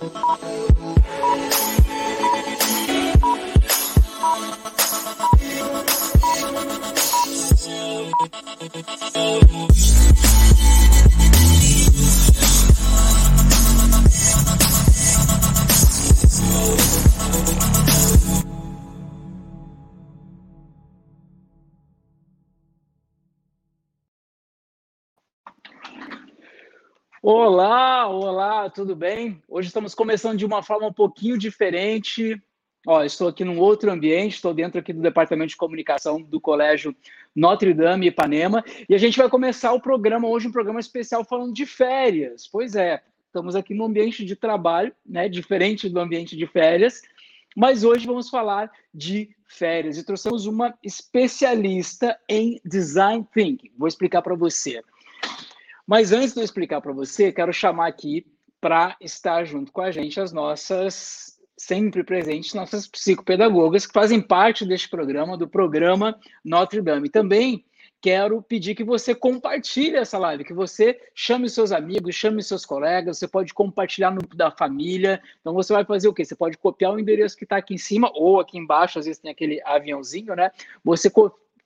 Thank Olá, olá, tudo bem? Hoje estamos começando de uma forma um pouquinho diferente. Ó, estou aqui num outro ambiente, estou dentro aqui do Departamento de Comunicação do Colégio Notre Dame Ipanema, e a gente vai começar o programa hoje, um programa especial falando de férias. Pois é, estamos aqui no ambiente de trabalho, né, diferente do ambiente de férias, mas hoje vamos falar de férias e trouxemos uma especialista em design thinking. Vou explicar para você. Mas antes de eu explicar para você, quero chamar aqui para estar junto com a gente as nossas sempre presentes, nossas psicopedagogas que fazem parte deste programa, do programa Notre Dame. Também quero pedir que você compartilhe essa live, que você chame seus amigos, chame seus colegas, você pode compartilhar no grupo da família. Então você vai fazer o quê? Você pode copiar o endereço que está aqui em cima ou aqui embaixo, às vezes tem aquele aviãozinho, né? Você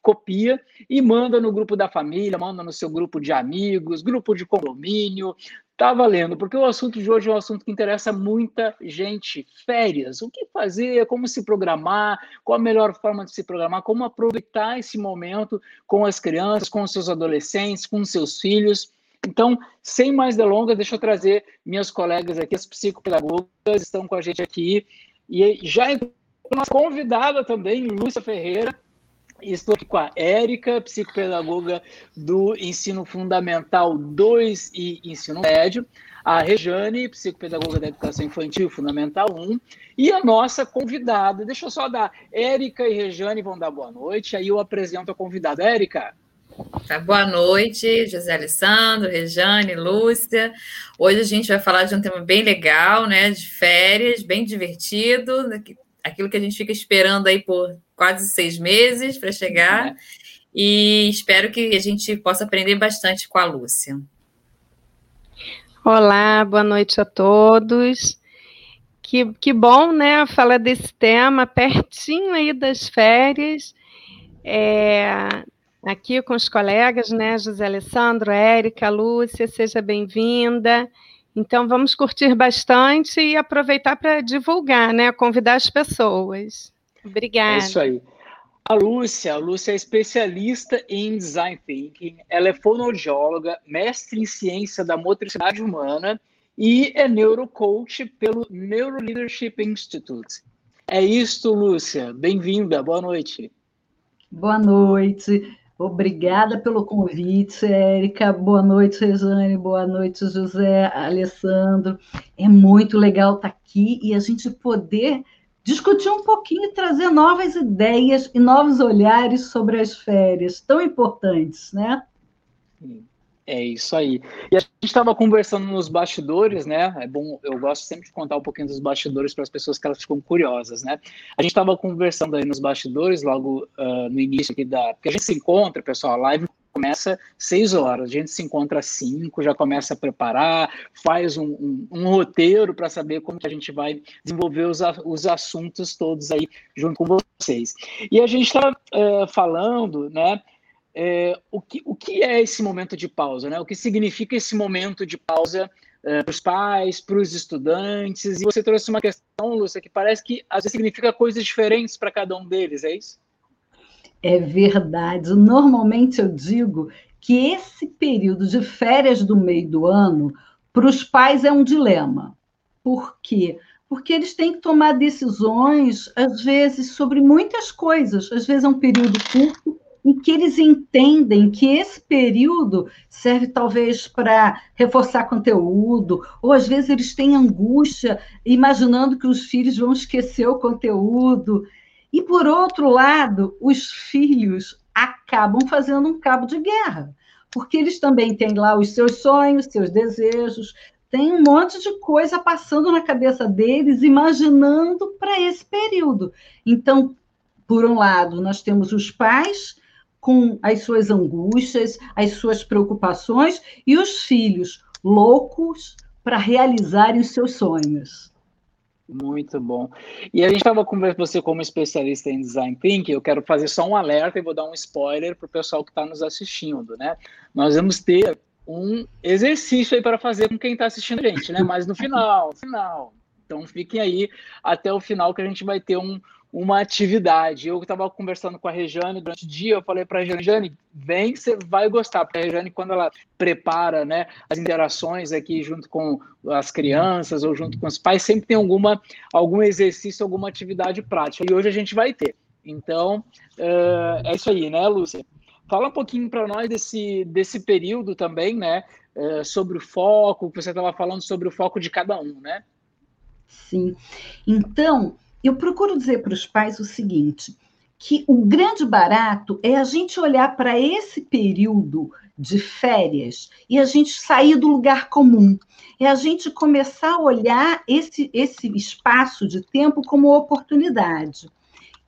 copia e manda no grupo da família, manda no seu grupo de amigos, grupo de condomínio. Tá valendo, porque o assunto de hoje é um assunto que interessa muita gente. Férias, o que fazer, como se programar, qual a melhor forma de se programar, como aproveitar esse momento com as crianças, com os seus adolescentes, com os seus filhos. Então, sem mais delongas, deixa eu trazer minhas colegas aqui, as psicopedagogas, estão com a gente aqui. E já nossa convidada também, Lúcia Ferreira, Estou aqui com a Érica, psicopedagoga do Ensino Fundamental 2 e Ensino Médio, a Rejane, psicopedagoga da Educação Infantil Fundamental 1, e a nossa convidada. Deixa eu só dar. Érica e Rejane vão dar boa noite, aí eu apresento a convidada. Érica. Tá, boa noite, José Alessandro, Rejane, Lúcia. Hoje a gente vai falar de um tema bem legal, né? De férias, bem divertido, aquilo que a gente fica esperando aí por quase seis meses para chegar. É. E espero que a gente possa aprender bastante com a Lúcia. Olá, boa noite a todos. Que, que bom, né, falar desse tema pertinho aí das férias. É, aqui com os colegas, né, José Alessandro, Érica, Lúcia, seja bem-vinda. Então, vamos curtir bastante e aproveitar para divulgar, né? Convidar as pessoas. Obrigada. É isso aí. A Lúcia, a Lúcia é especialista em design thinking, ela é fonoaudióloga, mestre em ciência da motricidade humana e é neurocoach pelo Neuroleadership Institute. É isso, Lúcia. Bem-vinda. Boa noite. Boa noite. Obrigada pelo convite, Érica. Boa noite, Rejane. Boa noite, José, Alessandro. É muito legal estar aqui e a gente poder discutir um pouquinho e trazer novas ideias e novos olhares sobre as férias tão importantes, né? É isso aí. E a gente estava conversando nos bastidores, né? É bom, eu gosto sempre de contar um pouquinho dos bastidores para as pessoas que elas ficam curiosas, né? A gente estava conversando aí nos bastidores, logo uh, no início aqui da. Porque a gente se encontra, pessoal, a live começa seis horas, a gente se encontra às cinco, já começa a preparar, faz um, um, um roteiro para saber como que a gente vai desenvolver os, os assuntos todos aí junto com vocês. E a gente está eh, falando, né? É, o, que, o que é esse momento de pausa, né? O que significa esse momento de pausa uh, para os pais, para os estudantes? E você trouxe uma questão, Lúcia, que parece que às vezes significa coisas diferentes para cada um deles, é isso? É verdade. Normalmente eu digo que esse período de férias do meio do ano, para os pais, é um dilema. Por quê? Porque eles têm que tomar decisões, às vezes, sobre muitas coisas. Às vezes é um período curto, em que eles entendem que esse período serve talvez para reforçar conteúdo, ou às vezes eles têm angústia imaginando que os filhos vão esquecer o conteúdo. E, por outro lado, os filhos acabam fazendo um cabo de guerra, porque eles também têm lá os seus sonhos, seus desejos, tem um monte de coisa passando na cabeça deles, imaginando para esse período. Então, por um lado, nós temos os pais com as suas angústias, as suas preocupações, e os filhos loucos, para realizarem os seus sonhos. Muito bom. E a gente estava conversando com você como especialista em design thinking. Eu quero fazer só um alerta e vou dar um spoiler para o pessoal que está nos assistindo, né? Nós vamos ter um exercício aí para fazer com quem está assistindo a gente, né? Mas no final, final. Então fiquem aí até o final que a gente vai ter um, uma atividade. Eu estava conversando com a Rejane durante o dia, eu falei para a Rejane, vem você vai gostar, porque a Rejane, quando ela prepara né, as interações aqui junto com as crianças ou junto com os pais, sempre tem alguma, algum exercício, alguma atividade prática. E hoje a gente vai ter. Então, uh, é isso aí, né, Lúcia? Fala um pouquinho para nós desse, desse período também, né? Uh, sobre o foco, que você estava falando sobre o foco de cada um, né? Sim. Então, eu procuro dizer para os pais o seguinte: que o grande barato é a gente olhar para esse período de férias e a gente sair do lugar comum. É a gente começar a olhar esse, esse espaço de tempo como oportunidade.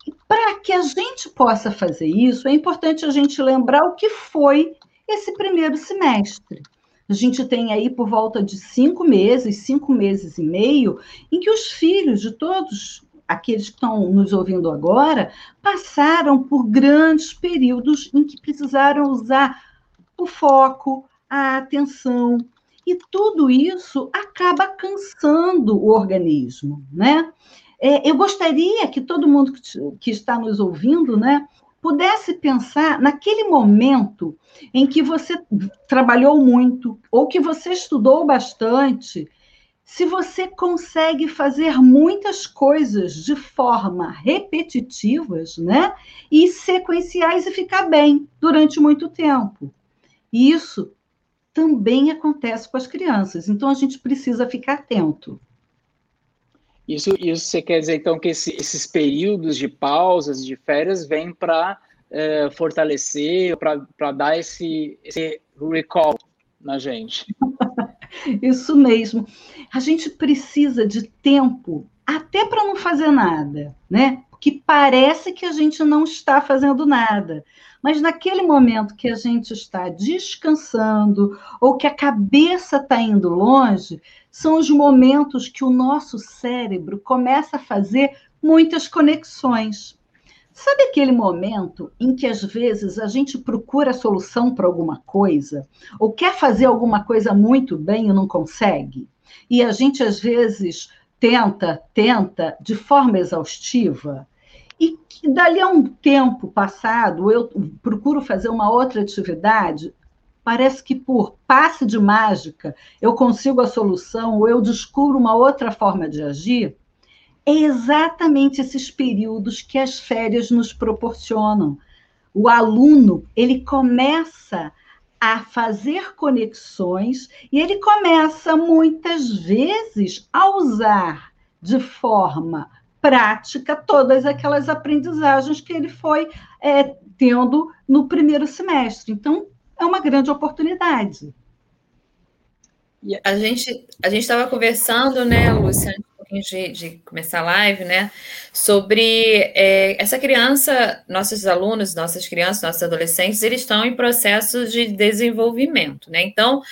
E para que a gente possa fazer isso, é importante a gente lembrar o que foi esse primeiro semestre. A gente tem aí por volta de cinco meses, cinco meses e meio, em que os filhos de todos aqueles que estão nos ouvindo agora, passaram por grandes períodos em que precisaram usar o foco, a atenção, e tudo isso acaba cansando o organismo, né? É, eu gostaria que todo mundo que está nos ouvindo, né, pudesse pensar naquele momento em que você trabalhou muito ou que você estudou bastante se você consegue fazer muitas coisas de forma repetitivas, né? E sequenciais e ficar bem durante muito tempo. Isso também acontece com as crianças. Então a gente precisa ficar atento. Isso, isso você quer dizer então que esse, esses períodos de pausas, de férias, vêm para é, fortalecer, para dar esse, esse recall na gente? Isso mesmo. A gente precisa de tempo até para não fazer nada, né? Que parece que a gente não está fazendo nada. Mas naquele momento que a gente está descansando ou que a cabeça está indo longe, são os momentos que o nosso cérebro começa a fazer muitas conexões. Sabe aquele momento em que às vezes a gente procura a solução para alguma coisa, ou quer fazer alguma coisa muito bem e não consegue? E a gente às vezes tenta, tenta de forma exaustiva, e que dali a um tempo passado eu procuro fazer uma outra atividade, parece que por passe de mágica eu consigo a solução ou eu descubro uma outra forma de agir é exatamente esses períodos que as férias nos proporcionam. O aluno, ele começa a fazer conexões e ele começa muitas vezes a usar de forma prática todas aquelas aprendizagens que ele foi é, tendo no primeiro semestre. Então, é uma grande oportunidade. A gente a gente estava conversando, né, Luciane, pouquinho de, de, começar a live, né? Sobre é, essa criança, nossos alunos, nossas crianças, nossos adolescentes, eles estão em processo de desenvolvimento, né? Então,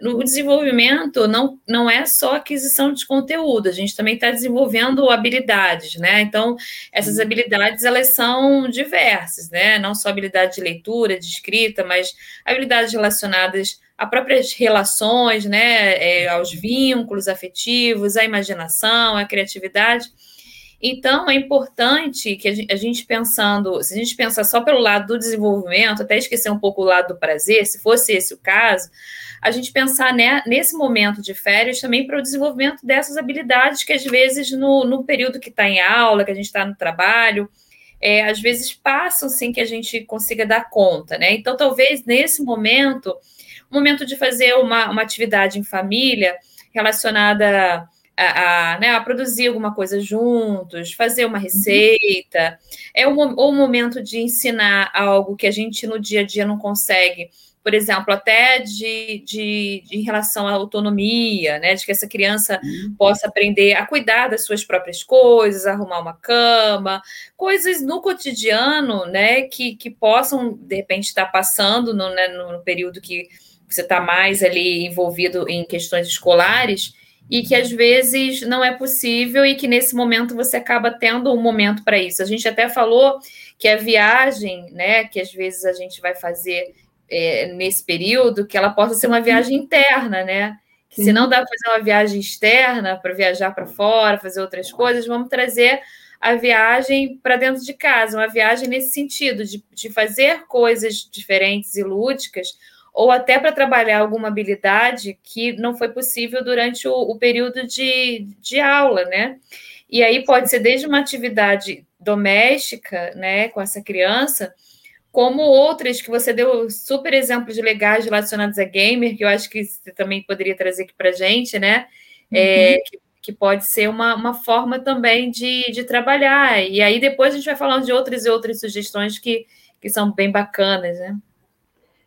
no desenvolvimento não, não é só aquisição de conteúdo, a gente também está desenvolvendo habilidades, né? Então, essas uhum. habilidades elas são diversas, né? Não só habilidade de leitura, de escrita, mas habilidades relacionadas a próprias relações, né, é, aos vínculos afetivos, à imaginação, à criatividade. Então, é importante que a gente pensando, se a gente pensar só pelo lado do desenvolvimento, até esquecer um pouco o lado do prazer, se fosse esse o caso, a gente pensar né, nesse momento de férias também para o desenvolvimento dessas habilidades que, às vezes, no, no período que está em aula, que a gente está no trabalho, é, às vezes passam sem que a gente consiga dar conta, né? Então, talvez nesse momento momento de fazer uma, uma atividade em família relacionada a, a, né, a, produzir alguma coisa juntos, fazer uma receita, é o, o momento de ensinar algo que a gente no dia a dia não consegue, por exemplo, até de, de, de em relação à autonomia, né, de que essa criança uhum. possa aprender a cuidar das suas próprias coisas, arrumar uma cama, coisas no cotidiano, né, que, que possam, de repente, estar passando no, né, no período que você está mais ali envolvido em questões escolares, e que às vezes não é possível e que nesse momento você acaba tendo um momento para isso. A gente até falou que a viagem, né, que às vezes a gente vai fazer é, nesse período, que ela possa ser uma viagem interna, né? Que se não dá para fazer uma viagem externa, para viajar para fora, fazer outras coisas, vamos trazer a viagem para dentro de casa, uma viagem nesse sentido, de, de fazer coisas diferentes e lúdicas, ou até para trabalhar alguma habilidade que não foi possível durante o, o período de, de aula, né? E aí pode ser desde uma atividade doméstica, né, com essa criança, como outras que você deu super exemplos legais relacionados a gamer, que eu acho que você também poderia trazer aqui para gente, né? É, uhum. É, que, que, pode ser uma, uma forma também de, de trabalhar. E aí depois a gente vai falando de outras e outras sugestões que, que são bem bacanas, né?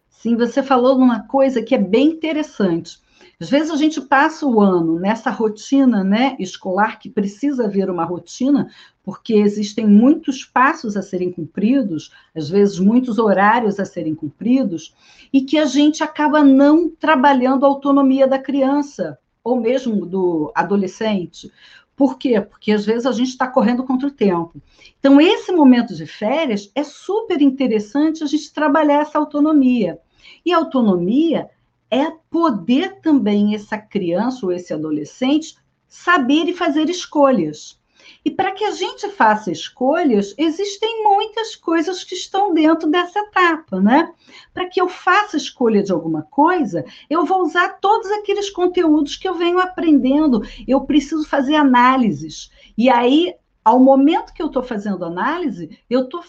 Sim, você falou numa coisa que é bem interessante. Às vezes a gente passa o ano nessa rotina né, escolar, que precisa haver uma rotina, porque existem muitos passos a serem cumpridos, às vezes muitos horários a serem cumpridos, e que a gente acaba não trabalhando a autonomia da criança, ou mesmo do adolescente. Por quê? Porque às vezes a gente está correndo contra o tempo. Então, esse momento de férias é super interessante a gente trabalhar essa autonomia. E autonomia é poder também essa criança ou esse adolescente saber e fazer escolhas. E para que a gente faça escolhas, existem muitas coisas que estão dentro dessa etapa, né? Para que eu faça escolha de alguma coisa, eu vou usar todos aqueles conteúdos que eu venho aprendendo. Eu preciso fazer análises. E aí, ao momento que eu estou fazendo análise, eu estou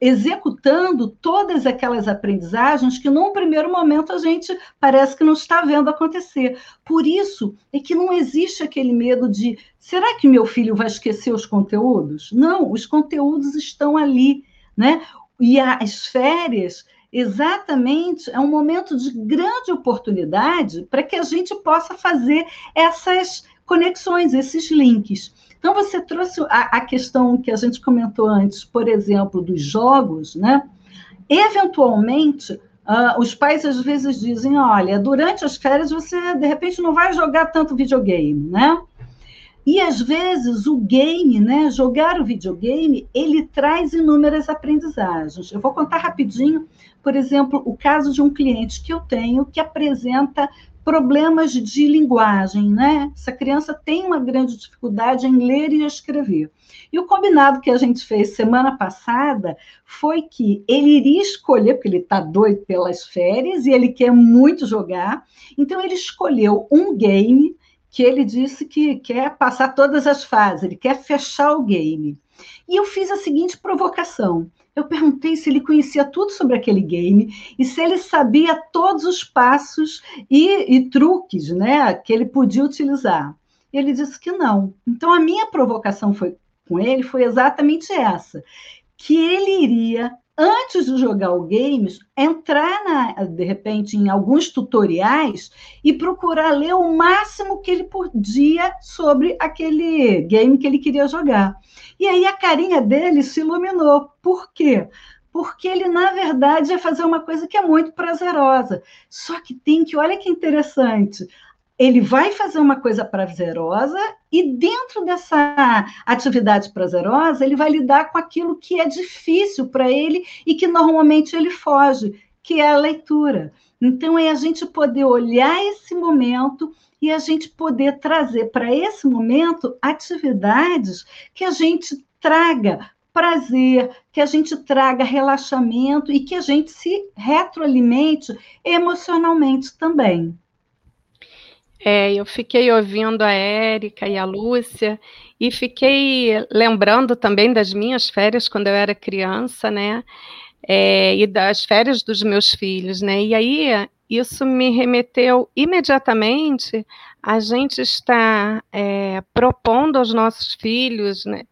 executando todas aquelas aprendizagens que, num primeiro momento, a gente parece que não está vendo acontecer. Por isso é que não existe aquele medo de será que meu filho vai esquecer os conteúdos? Não, os conteúdos estão ali, né? E as férias exatamente é um momento de grande oportunidade para que a gente possa fazer essas conexões, esses links. Então, você trouxe a, a, questão que a gente comentou antes, por exemplo, dos jogos, né? Eventualmente, uh, os pais às vezes dizem: olha, durante as férias você de repente não vai jogar tanto videogame, né? E às vezes o game, né, jogar o videogame, ele traz inúmeras aprendizagens. Eu vou contar rapidinho, por exemplo, o caso de um cliente que eu tenho que apresenta problemas de linguagem, né? Essa criança tem uma grande dificuldade em ler e escrever. E o combinado que a gente fez semana passada foi que ele iria escolher, porque ele está doido pelas férias e ele quer muito jogar, então ele escolheu um game que ele disse que quer passar todas as fases, ele quer fechar o game. E eu fiz a seguinte provocação: eu perguntei se ele conhecia tudo sobre aquele game e se ele sabia todos os passos e, e truques né, que ele podia utilizar. Ele disse que não. Então, a minha provocação foi, com ele foi exatamente essa: que ele iria antes de jogar o games, entrar na, de repente em alguns tutoriais e procurar ler o máximo que ele podia sobre aquele game que ele queria jogar. E aí a carinha dele se iluminou. Por quê? Porque ele, na verdade, ia fazer uma coisa que é muito prazerosa. Só que tem que, olha que interessante, ele vai fazer uma coisa prazerosa e dentro dessa atividade prazerosa, ele vai lidar com aquilo que é difícil para ele e que normalmente ele foge, que é a leitura. Então é a gente poder olhar esse momento e a gente poder trazer para esse momento atividades que a gente traga prazer, que a gente traga relaxamento e que a gente se retroalimente emocionalmente também. É, eu fiquei ouvindo a Érica e a Lúcia e fiquei lembrando também das minhas férias quando eu era criança, né? É, e das férias dos meus filhos, né? E aí isso me remeteu imediatamente a gente estar é, propondo aos nossos filhos, né?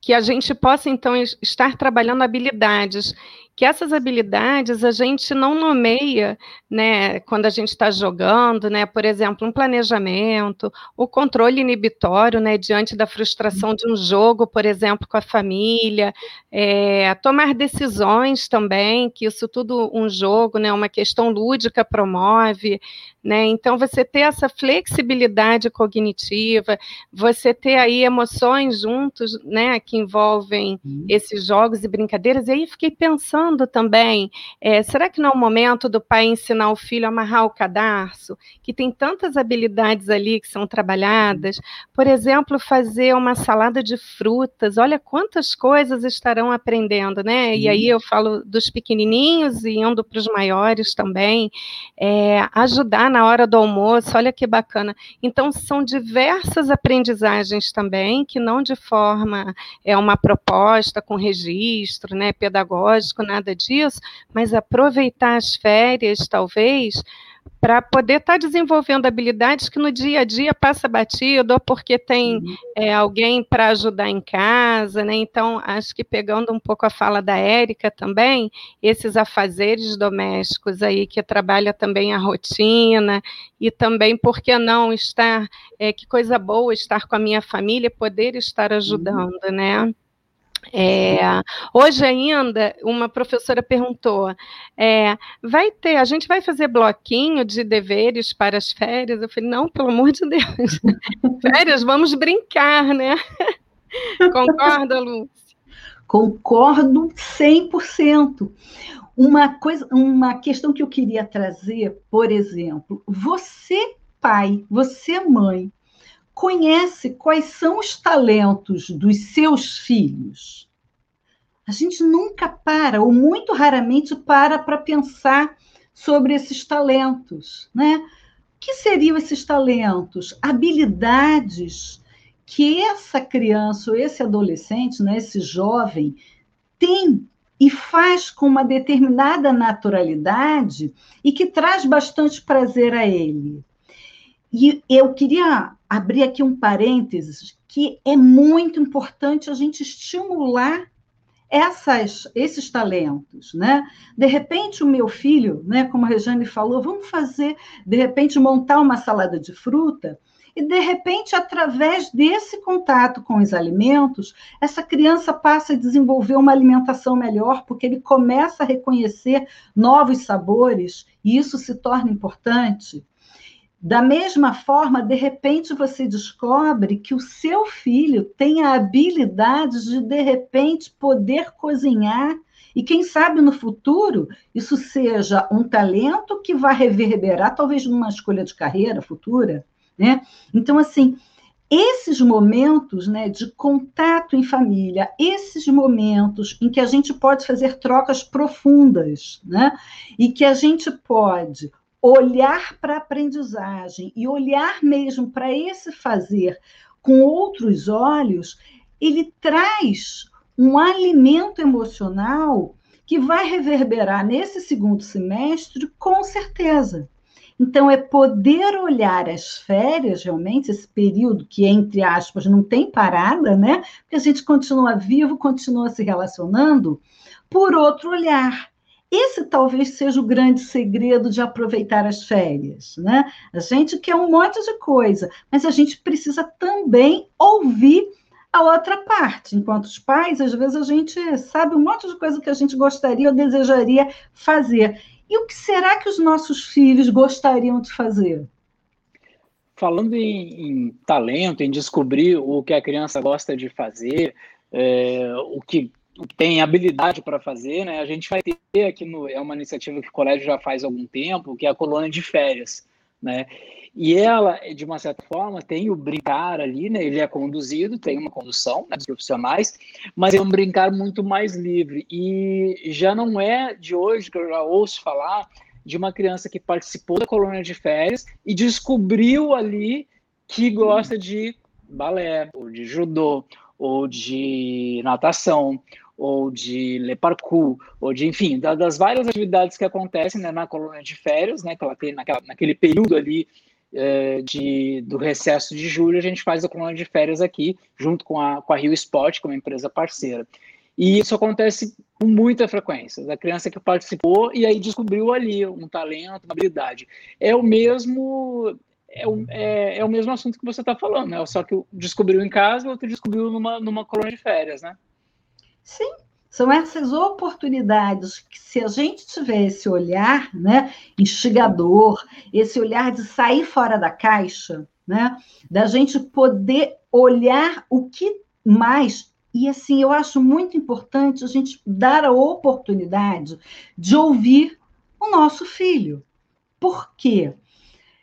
Que a gente possa então estar trabalhando habilidades que essas habilidades a gente não nomeia, né, quando a gente está jogando, né, por exemplo, um planejamento, o controle inibitório, né, diante da frustração de um jogo, por exemplo, com a família, é, tomar decisões também, que isso tudo um jogo, né, uma questão lúdica promove, né? Então, você ter essa flexibilidade cognitiva, você ter aí emoções juntos, né, que envolvem uhum. esses jogos e brincadeiras. E aí fiquei pensando também, é, será que não é o momento do pai ensinar o filho a amarrar o cadarço, que tem tantas habilidades ali que são trabalhadas? Por exemplo, fazer uma salada de frutas. Olha quantas coisas estarão aprendendo, né? E aí eu falo dos pequenininhos e indo para os maiores também, é, ajudar na hora do almoço, olha que bacana. Então, são diversas aprendizagens também, que não de forma, é uma proposta com registro, né, pedagógico, nada disso, mas aproveitar as férias, talvez, para poder estar tá desenvolvendo habilidades que no dia a dia passa batido, ou porque tem uhum. é, alguém para ajudar em casa, né? Então, acho que pegando um pouco a fala da Érica também, esses afazeres domésticos aí que trabalha também a rotina, e também, por que não estar, é, que coisa boa estar com a minha família, poder estar ajudando, uhum. né? É, hoje ainda, uma professora perguntou: é, vai ter, a gente vai fazer bloquinho de deveres para as férias? Eu falei, não, pelo amor de Deus, férias, vamos brincar, né? Concorda, Lúcia? Concordo 100%. Uma coisa, uma questão que eu queria trazer, por exemplo, você pai, você mãe, conhece quais são os talentos dos seus filhos. A gente nunca para, ou muito raramente para para pensar sobre esses talentos, né? O que seriam esses talentos? Habilidades que essa criança ou esse adolescente, né, esse jovem, tem e faz com uma determinada naturalidade e que traz bastante prazer a ele. E eu queria abrir aqui um parênteses que é muito importante a gente estimular essas, esses talentos, né? De repente o meu filho, né, como a Regiane falou, vamos fazer, de repente montar uma salada de fruta e de repente através desse contato com os alimentos, essa criança passa a desenvolver uma alimentação melhor, porque ele começa a reconhecer novos sabores e isso se torna importante. Da mesma forma, de repente você descobre que o seu filho tem a habilidade de, de repente, poder cozinhar. E quem sabe no futuro isso seja um talento que vai reverberar, talvez numa escolha de carreira futura. Né? Então, assim, esses momentos né, de contato em família, esses momentos em que a gente pode fazer trocas profundas, né, e que a gente pode olhar para a aprendizagem e olhar mesmo para esse fazer com outros olhos, ele traz um alimento emocional que vai reverberar nesse segundo semestre, com certeza. Então, é poder olhar as férias, realmente, esse período que, entre aspas, não tem parada, né? Porque a gente continua vivo, continua se relacionando, por outro olhar. Esse talvez seja o grande segredo de aproveitar as férias, né? A gente quer um monte de coisa, mas a gente precisa também ouvir a outra parte. Enquanto os pais, às vezes a gente sabe um monte de coisa que a gente gostaria ou desejaria fazer. E o que será que os nossos filhos gostariam de fazer? Falando em, em talento, em descobrir o que a criança gosta de fazer, é, o que tem habilidade para fazer, né? A gente vai ter aqui no é uma iniciativa que o colégio já faz há algum tempo, que é a colônia de férias, né? E ela, de uma certa forma, tem o brincar ali, né? Ele é conduzido, tem uma condução né, dos profissionais, mas é um brincar muito mais livre. E já não é de hoje que eu já ouço falar de uma criança que participou da colônia de férias e descobriu ali que gosta de balé, ou de judô, ou de natação, ou de le parkour, ou de, enfim, das várias atividades que acontecem né, na colônia de férias, né, que ela tem naquela, naquele período ali é, de, do recesso de julho, a gente faz a colônia de férias aqui, junto com a, com a Rio Sport, que é uma empresa parceira. E isso acontece com muita frequência. A criança que participou e aí descobriu ali um talento, uma habilidade. É o mesmo é o, é, é o mesmo assunto que você está falando, né? Só que descobriu em casa, outro descobriu numa, numa colônia de férias, né? Sim, são essas oportunidades que, se a gente tiver esse olhar né, instigador, esse olhar de sair fora da caixa, né, da gente poder olhar o que mais. E assim, eu acho muito importante a gente dar a oportunidade de ouvir o nosso filho. Por quê?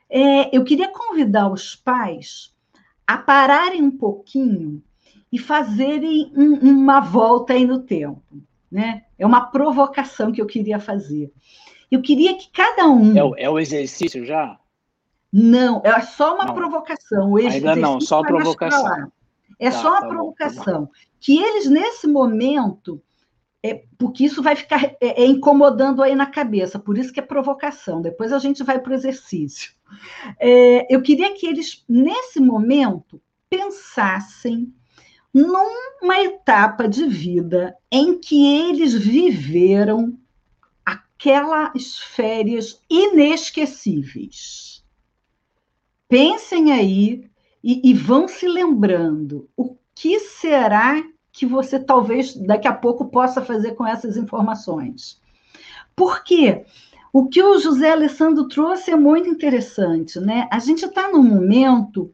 É, eu queria convidar os pais a pararem um pouquinho e fazerem um, uma volta aí no tempo. Né? É uma provocação que eu queria fazer. Eu queria que cada um. É o, é o exercício já? Não, é só uma não. provocação. Ainda não, só provocação. É tá, só uma tá provocação. Bom, tá que eles, nesse momento, é, porque isso vai ficar é, é, incomodando aí na cabeça, por isso que é provocação. Depois a gente vai para o exercício. É, eu queria que eles, nesse momento, pensassem numa etapa de vida em que eles viveram aquelas férias inesquecíveis. Pensem aí e, e vão se lembrando o que será que você talvez daqui a pouco possa fazer com essas informações. Por quê? O que o José Alessandro trouxe é muito interessante, né? A gente está num momento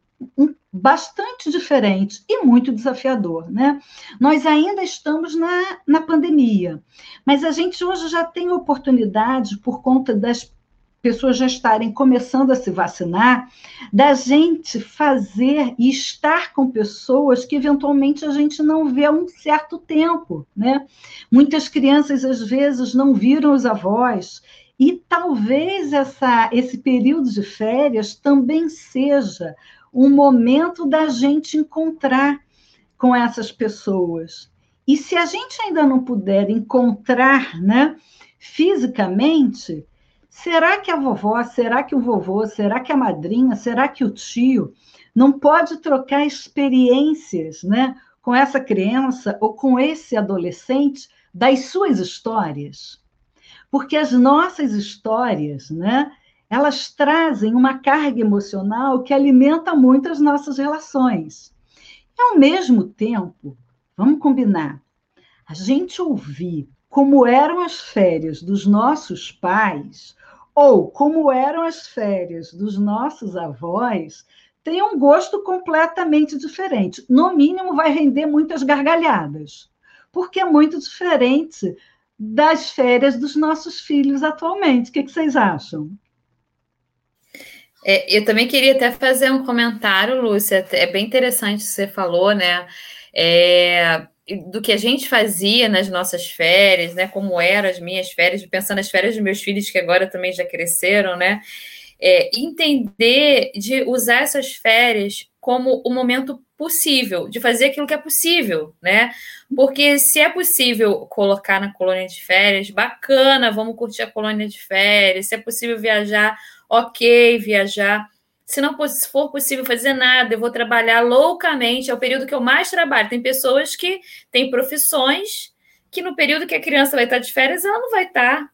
bastante diferente e muito desafiador, né? Nós ainda estamos na, na pandemia, mas a gente hoje já tem oportunidade, por conta das pessoas já estarem começando a se vacinar, da gente fazer e estar com pessoas que eventualmente a gente não vê há um certo tempo, né? Muitas crianças às vezes não viram os avós e talvez essa, esse período de férias também seja um momento da gente encontrar com essas pessoas. E se a gente ainda não puder encontrar, né, fisicamente, será que a vovó, será que o vovô, será que a madrinha, será que o tio não pode trocar experiências, né, com essa criança ou com esse adolescente das suas histórias? Porque as nossas histórias, né, elas trazem uma carga emocional que alimenta muito as nossas relações. E, ao mesmo tempo, vamos combinar, a gente ouvir como eram as férias dos nossos pais ou como eram as férias dos nossos avós tem um gosto completamente diferente. No mínimo, vai render muitas gargalhadas, porque é muito diferente das férias dos nossos filhos atualmente. O que, vocês acham? É, eu também queria até fazer um comentário, Lúcia. É bem interessante o que você falou, né? É, do que a gente fazia nas nossas férias, né? Como eram as minhas férias, pensando nas férias dos meus filhos, que agora também já cresceram, né? É, entender de usar essas férias como o momento possível, de fazer aquilo que é possível, né? Porque se é possível colocar na colônia de férias, bacana, vamos curtir a colônia de férias. Se é possível viajar, ok, viajar. Se não for possível fazer nada, eu vou trabalhar loucamente. É o período que eu mais trabalho. Tem pessoas que têm profissões que no período que a criança vai estar de férias, ela não vai estar.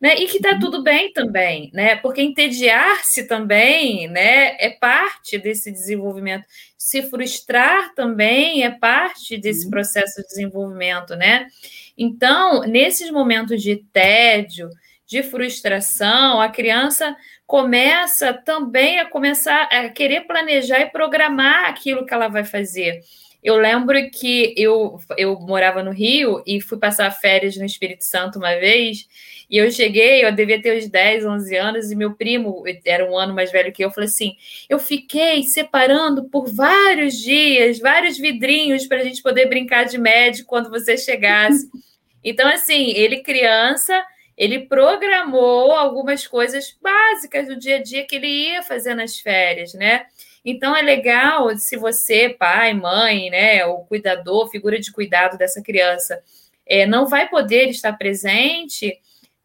Né? E que está uhum. tudo bem também, né? Porque entediar-se também, né, é parte desse desenvolvimento. Se frustrar também é parte desse uhum. processo de desenvolvimento, né? Então, nesses momentos de tédio, de frustração, a criança começa também a começar a querer planejar e programar aquilo que ela vai fazer. Eu lembro que eu, eu morava no Rio e fui passar férias no Espírito Santo uma vez, e eu cheguei, eu devia ter uns 10, 11 anos, e meu primo era um ano mais velho que eu, falei assim: eu fiquei separando por vários dias, vários vidrinhos para a gente poder brincar de médico quando você chegasse. Então, assim, ele criança ele programou algumas coisas básicas do dia a dia que ele ia fazer nas férias, né? Então é legal se você, pai, mãe, né, o cuidador, figura de cuidado dessa criança, é, não vai poder estar presente,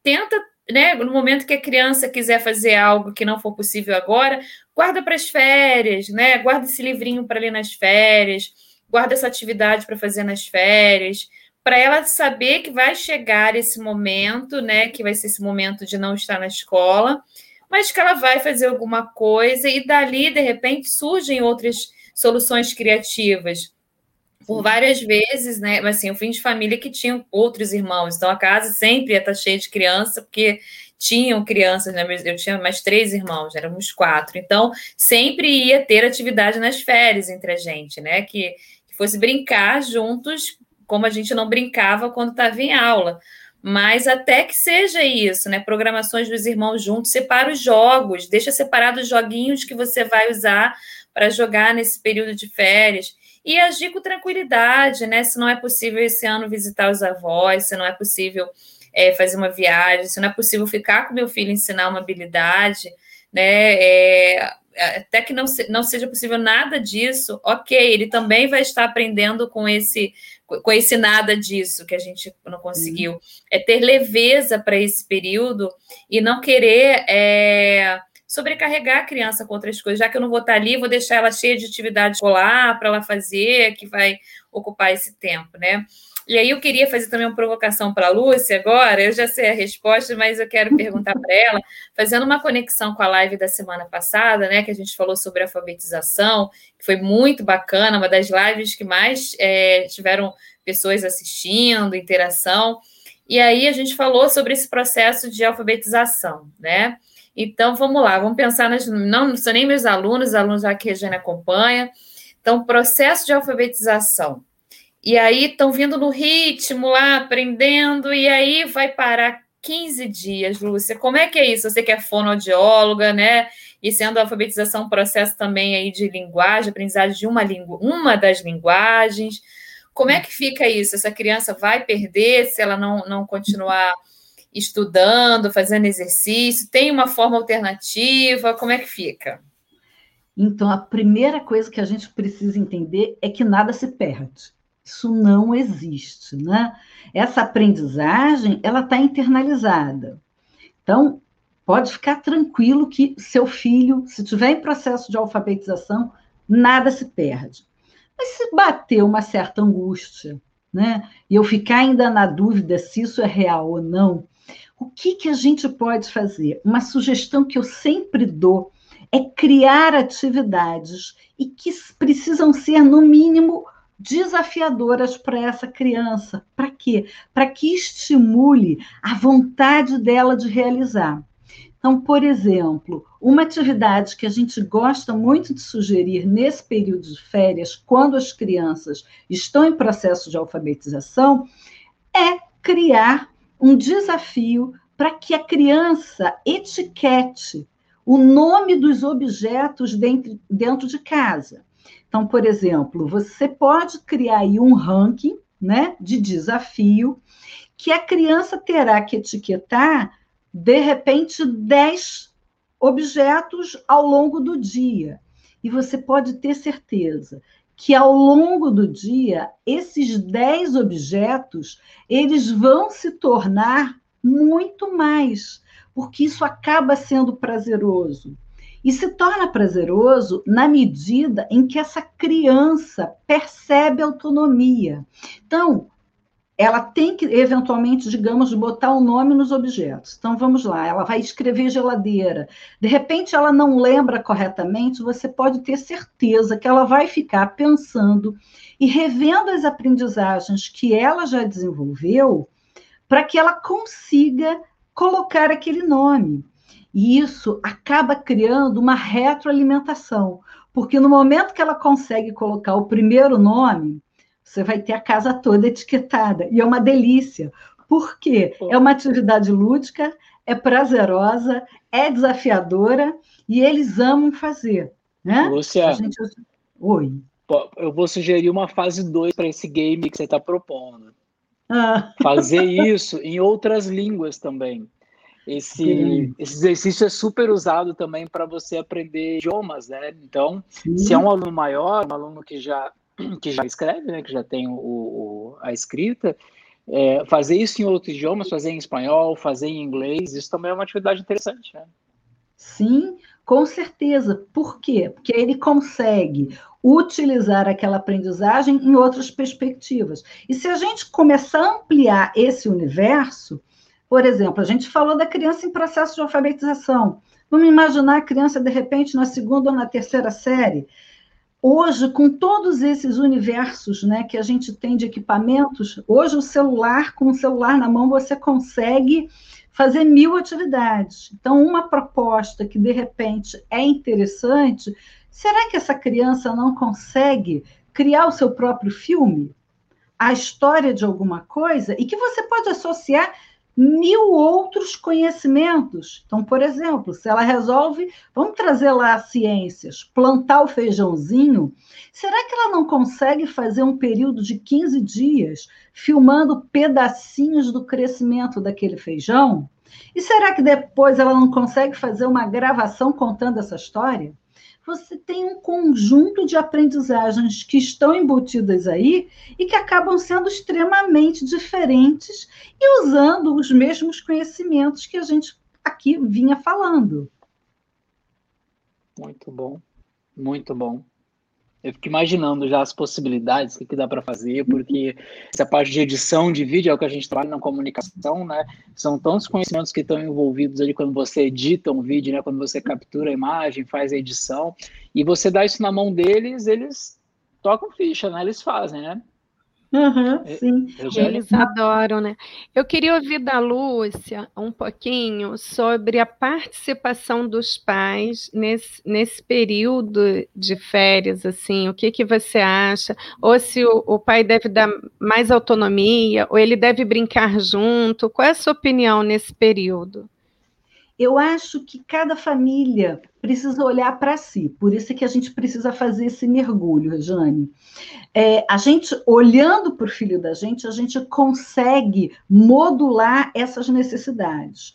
tenta, né, no momento que a criança quiser fazer algo que não for possível agora, guarda para as férias, né? Guarda esse livrinho para ler nas férias, guarda essa atividade para fazer nas férias para ela saber que vai chegar esse momento, né, que vai ser esse momento de não estar na escola, mas que ela vai fazer alguma coisa e dali, de repente, surgem outras soluções criativas. Por várias vezes, né? Mas assim, eu fui de família que tinha outros irmãos, então a casa sempre ia estar cheia de criança, porque tinham crianças, né? Eu tinha mais três irmãos, éramos quatro. Então, sempre ia ter atividade nas férias entre a gente, né? Que, que fosse brincar juntos, como a gente não brincava quando estava em aula. Mas até que seja isso, né? Programações dos irmãos juntos, separa os jogos, deixa separados os joguinhos que você vai usar para jogar nesse período de férias e agir com tranquilidade, né? Se não é possível esse ano visitar os avós, se não é possível é, fazer uma viagem, se não é possível ficar com meu filho ensinar uma habilidade, né? É, até que não, se, não seja possível nada disso, ok, ele também vai estar aprendendo com esse esse nada disso que a gente não conseguiu. Uhum. É ter leveza para esse período e não querer é, sobrecarregar a criança com outras coisas, já que eu não vou estar ali, vou deixar ela cheia de atividade escolar para ela fazer, que vai ocupar esse tempo, né? E aí eu queria fazer também uma provocação para a Lúcia agora, eu já sei a resposta, mas eu quero perguntar para ela, fazendo uma conexão com a live da semana passada, né, que a gente falou sobre alfabetização, que foi muito bacana, uma das lives que mais é, tiveram pessoas assistindo, interação, e aí a gente falou sobre esse processo de alfabetização, né? Então, vamos lá, vamos pensar nas. Não, não são nem meus alunos, os alunos já que a Regiane acompanha. Então, processo de alfabetização. E aí estão vindo no ritmo lá, aprendendo, e aí vai parar 15 dias, Lúcia. Como é que é isso? Você que é fonoaudióloga, né? E sendo a alfabetização um processo também aí de linguagem, aprendizagem de uma uma das linguagens. Como é que fica isso? Essa criança vai perder se ela não, não continuar estudando, fazendo exercício? Tem uma forma alternativa? Como é que fica? Então, a primeira coisa que a gente precisa entender é que nada se perde. Isso não existe, né? Essa aprendizagem, ela está internalizada. Então, pode ficar tranquilo que seu filho, se tiver em processo de alfabetização, nada se perde. Mas se bater uma certa angústia, né? E eu ficar ainda na dúvida se isso é real ou não, o que, que a gente pode fazer? Uma sugestão que eu sempre dou é criar atividades e que precisam ser, no mínimo, desafiadoras para essa criança. Para quê? Para que estimule a vontade dela de realizar. Então, por exemplo, uma atividade que a gente gosta muito de sugerir nesse período de férias, quando as crianças estão em processo de alfabetização, é criar um desafio para que a criança etiquete o nome dos objetos dentro, dentro de casa. Então, por exemplo, você pode criar aí um ranking né, de desafio que a criança terá que etiquetar, de repente, 10 objetos ao longo do dia. E você pode ter certeza que ao longo do dia, esses 10 objetos, eles vão se tornar muito mais, porque isso acaba sendo prazeroso. E se torna prazeroso na medida em que essa criança percebe autonomia. Então, ela tem que, eventualmente, digamos, botar o nome nos objetos. Então, vamos lá, ela vai escrever geladeira. De repente, ela não lembra corretamente, você pode ter certeza que ela vai ficar pensando e revendo as aprendizagens que ela já desenvolveu para que ela consiga colocar aquele nome. E isso acaba criando uma retroalimentação, porque no momento que ela consegue colocar o primeiro nome, você vai ter a casa toda etiquetada. E é uma delícia. Por quê? É uma atividade lúdica, é prazerosa, é desafiadora e eles amam fazer. Né? Lúcia, gente... Oi. Eu vou sugerir uma fase 2 para esse game que você está propondo. Ah. Fazer isso em outras línguas também. Esse, esse exercício é super usado também para você aprender idiomas, né? Então, Sim. se é um aluno maior, um aluno que já que já escreve, né, que já tem o, o a escrita, é, fazer isso em outros idiomas, fazer em espanhol, fazer em inglês, isso também é uma atividade interessante, né? Sim, com certeza. Por quê? Porque ele consegue utilizar aquela aprendizagem em outras perspectivas. E se a gente começar a ampliar esse universo, por exemplo, a gente falou da criança em processo de alfabetização. Vamos imaginar a criança, de repente, na segunda ou na terceira série. Hoje, com todos esses universos né, que a gente tem de equipamentos, hoje o celular, com o celular na mão, você consegue fazer mil atividades. Então, uma proposta que, de repente, é interessante, será que essa criança não consegue criar o seu próprio filme? A história de alguma coisa? E que você pode associar mil outros conhecimentos. Então, por exemplo, se ela resolve, vamos trazer lá as ciências, plantar o feijãozinho, será que ela não consegue fazer um período de 15 dias filmando pedacinhos do crescimento daquele feijão? E será que depois ela não consegue fazer uma gravação contando essa história? Você tem um conjunto de aprendizagens que estão embutidas aí e que acabam sendo extremamente diferentes e usando os mesmos conhecimentos que a gente aqui vinha falando. Muito bom, muito bom. Eu fico imaginando já as possibilidades, o que, que dá para fazer, porque essa parte de edição de vídeo é o que a gente trabalha na comunicação, né? São tantos conhecimentos que estão envolvidos ali quando você edita um vídeo, né? Quando você captura a imagem, faz a edição, e você dá isso na mão deles, eles tocam ficha, né? Eles fazem, né? Uhum, sim, eles adoram, né? Eu queria ouvir da Lúcia um pouquinho sobre a participação dos pais nesse, nesse período de férias, assim, o que, que você acha? Ou se o, o pai deve dar mais autonomia, ou ele deve brincar junto? Qual é a sua opinião nesse período? Eu acho que cada família precisa olhar para si, por isso é que a gente precisa fazer esse mergulho, Jane. É, a gente, olhando para o filho da gente, a gente consegue modular essas necessidades.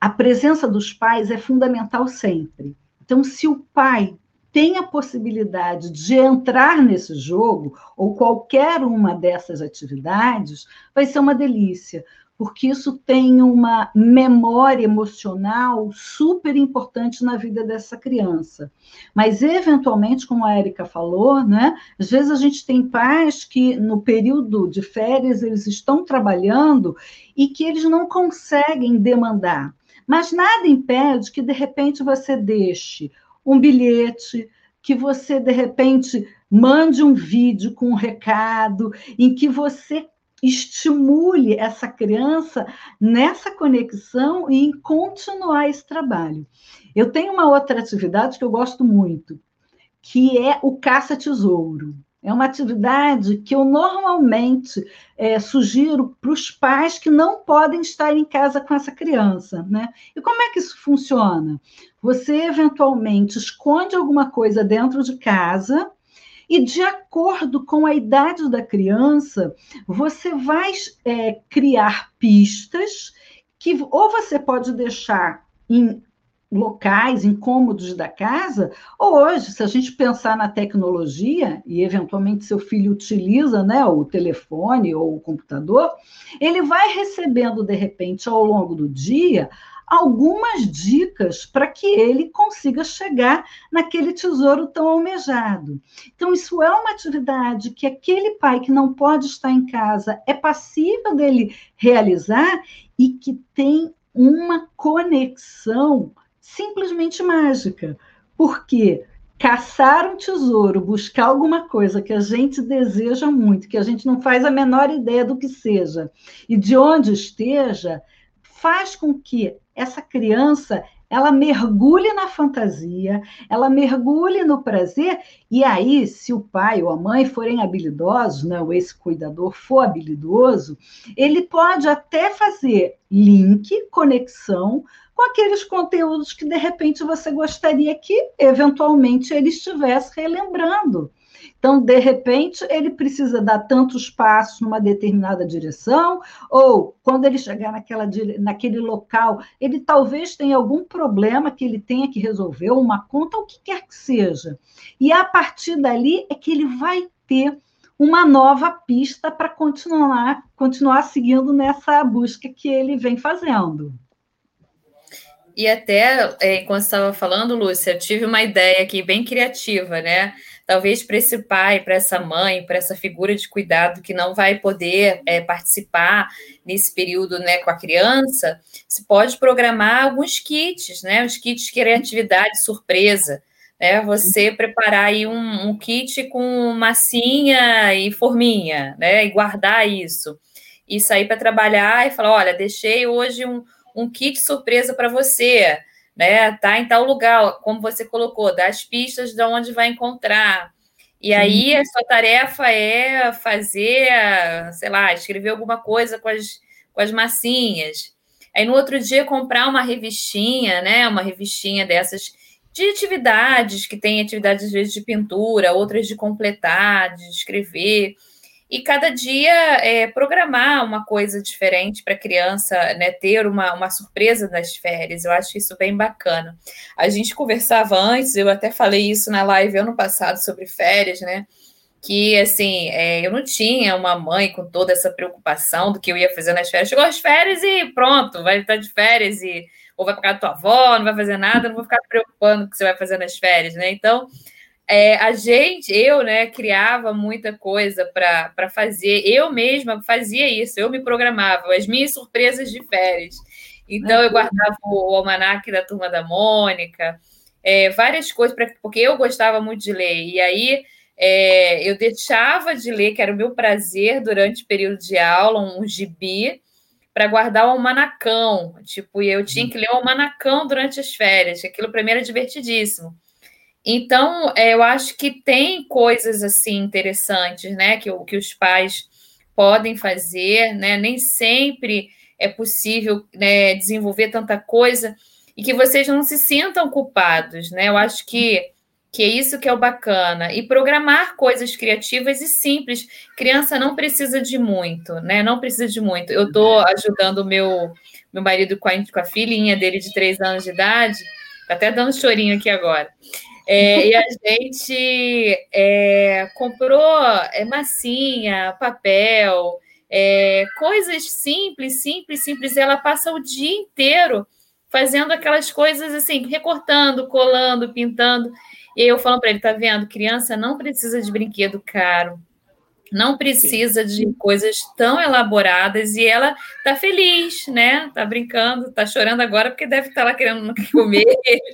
A presença dos pais é fundamental sempre. Então, se o pai tem a possibilidade de entrar nesse jogo, ou qualquer uma dessas atividades, vai ser uma delícia, porque isso tem uma memória emocional super importante na vida dessa criança. Mas, eventualmente, como a Erika falou, né, às vezes a gente tem pais que, no período de férias, eles estão trabalhando e que eles não conseguem demandar. Mas nada impede que, de repente, você deixe um bilhete, que você, de repente, mande um vídeo com um recado, em que você estimule essa criança nessa conexão e em continuar esse trabalho. Eu tenho uma outra atividade que eu gosto muito, que é o caça-tesouro. É uma atividade que eu normalmente é, sugiro para os pais que não podem estar em casa com essa criança. Né? E como é que isso funciona? Você eventualmente esconde alguma coisa dentro de casa e de acordo com a idade da criança, você vai é, criar pistas que ou você pode deixar em locais, incômodos da casa, ou hoje, se a gente pensar na tecnologia, e eventualmente seu filho utiliza né, o telefone ou o computador, ele vai recebendo, de repente, ao longo do dia, algumas dicas para que ele consiga chegar naquele tesouro tão almejado. Então, isso é uma atividade que aquele pai que não pode estar em casa é passível dele realizar e que tem uma conexão simplesmente mágica. Porque caçar um tesouro, buscar alguma coisa que a gente deseja muito, que a gente não faz a menor ideia do que seja, e de onde esteja, faz com que essa criança ela mergulhe na fantasia, ela mergulhe no prazer, e aí, se o pai ou a mãe forem habilidosos, né, ou esse cuidador for habilidoso, ele pode até fazer link, conexão com aqueles conteúdos que de repente você gostaria que, eventualmente, ele estivesse relembrando. Então, de repente, ele precisa dar tantos passos numa determinada direção, ou quando ele chegar naquela, naquele local, ele talvez tenha algum problema que ele tenha que resolver, uma conta, o que quer que seja. E a partir dali é que ele vai ter uma nova pista para continuar, continuar seguindo nessa busca que ele vem fazendo. E até, é, enquanto estava falando, Lúcia, tive uma ideia aqui bem criativa, né? Talvez para esse pai, para essa mãe, para essa figura de cuidado que não vai poder é, participar nesse período né, com a criança, se pode programar alguns kits, né? Os kits de criatividade surpresa. Né, você preparar aí um, um kit com massinha e forminha, né? E guardar isso. E sair para trabalhar e falar: olha, deixei hoje um, um kit surpresa para você né? Tá em tal lugar, como você colocou, das pistas de onde vai encontrar. E aí a sua tarefa é fazer, sei lá, escrever alguma coisa com as, com as massinhas. Aí no outro dia comprar uma revistinha, né? Uma revistinha dessas de atividades, que tem atividades às vezes de pintura, outras de completar, de escrever e cada dia é, programar uma coisa diferente para a criança, né, ter uma, uma surpresa nas férias. Eu acho isso bem bacana. A gente conversava antes, eu até falei isso na live ano passado sobre férias, né? Que assim, é, eu não tinha uma mãe com toda essa preocupação do que eu ia fazer nas férias. Chegou as férias e pronto, vai estar de férias e ou vai para casa da tua avó, não vai fazer nada, não vou ficar preocupando com o que você vai fazer nas férias, né? Então, é, a gente, eu, né, criava muita coisa para fazer. Eu mesma fazia isso, eu me programava, as minhas surpresas de férias. Então, eu guardava o, almanac da turma da Mônica, é, várias coisas, pra, porque eu gostava muito de ler. E aí, é, eu deixava de ler, que era o meu prazer durante o período de aula, um gibi, para guardar o almanacão. Tipo, eu tinha que ler o almanacão durante as férias, aquilo para mim era divertidíssimo. Então, é, eu acho que tem coisas assim interessantes, né, que, que os pais podem fazer, né? Nem sempre é possível né, desenvolver tanta coisa e que vocês não se sintam culpados, né? Eu acho que que é isso que é o bacana. E programar coisas criativas e simples. Criança não precisa de muito, né? Não precisa de muito. Eu estou ajudando o meu, meu marido com a, com a filhinha dele de três anos de idade. Tá até dando chorinho aqui agora. É, e a gente é, comprou é, massinha, papel, é, coisas simples, simples, simples. E ela passa o dia inteiro fazendo aquelas coisas assim, recortando, colando, pintando. E eu falo para ele, tá vendo? Criança não precisa de brinquedo caro não precisa Sim. de coisas tão elaboradas e ela tá feliz, né? Tá brincando, tá chorando agora porque deve estar tá lá querendo comer,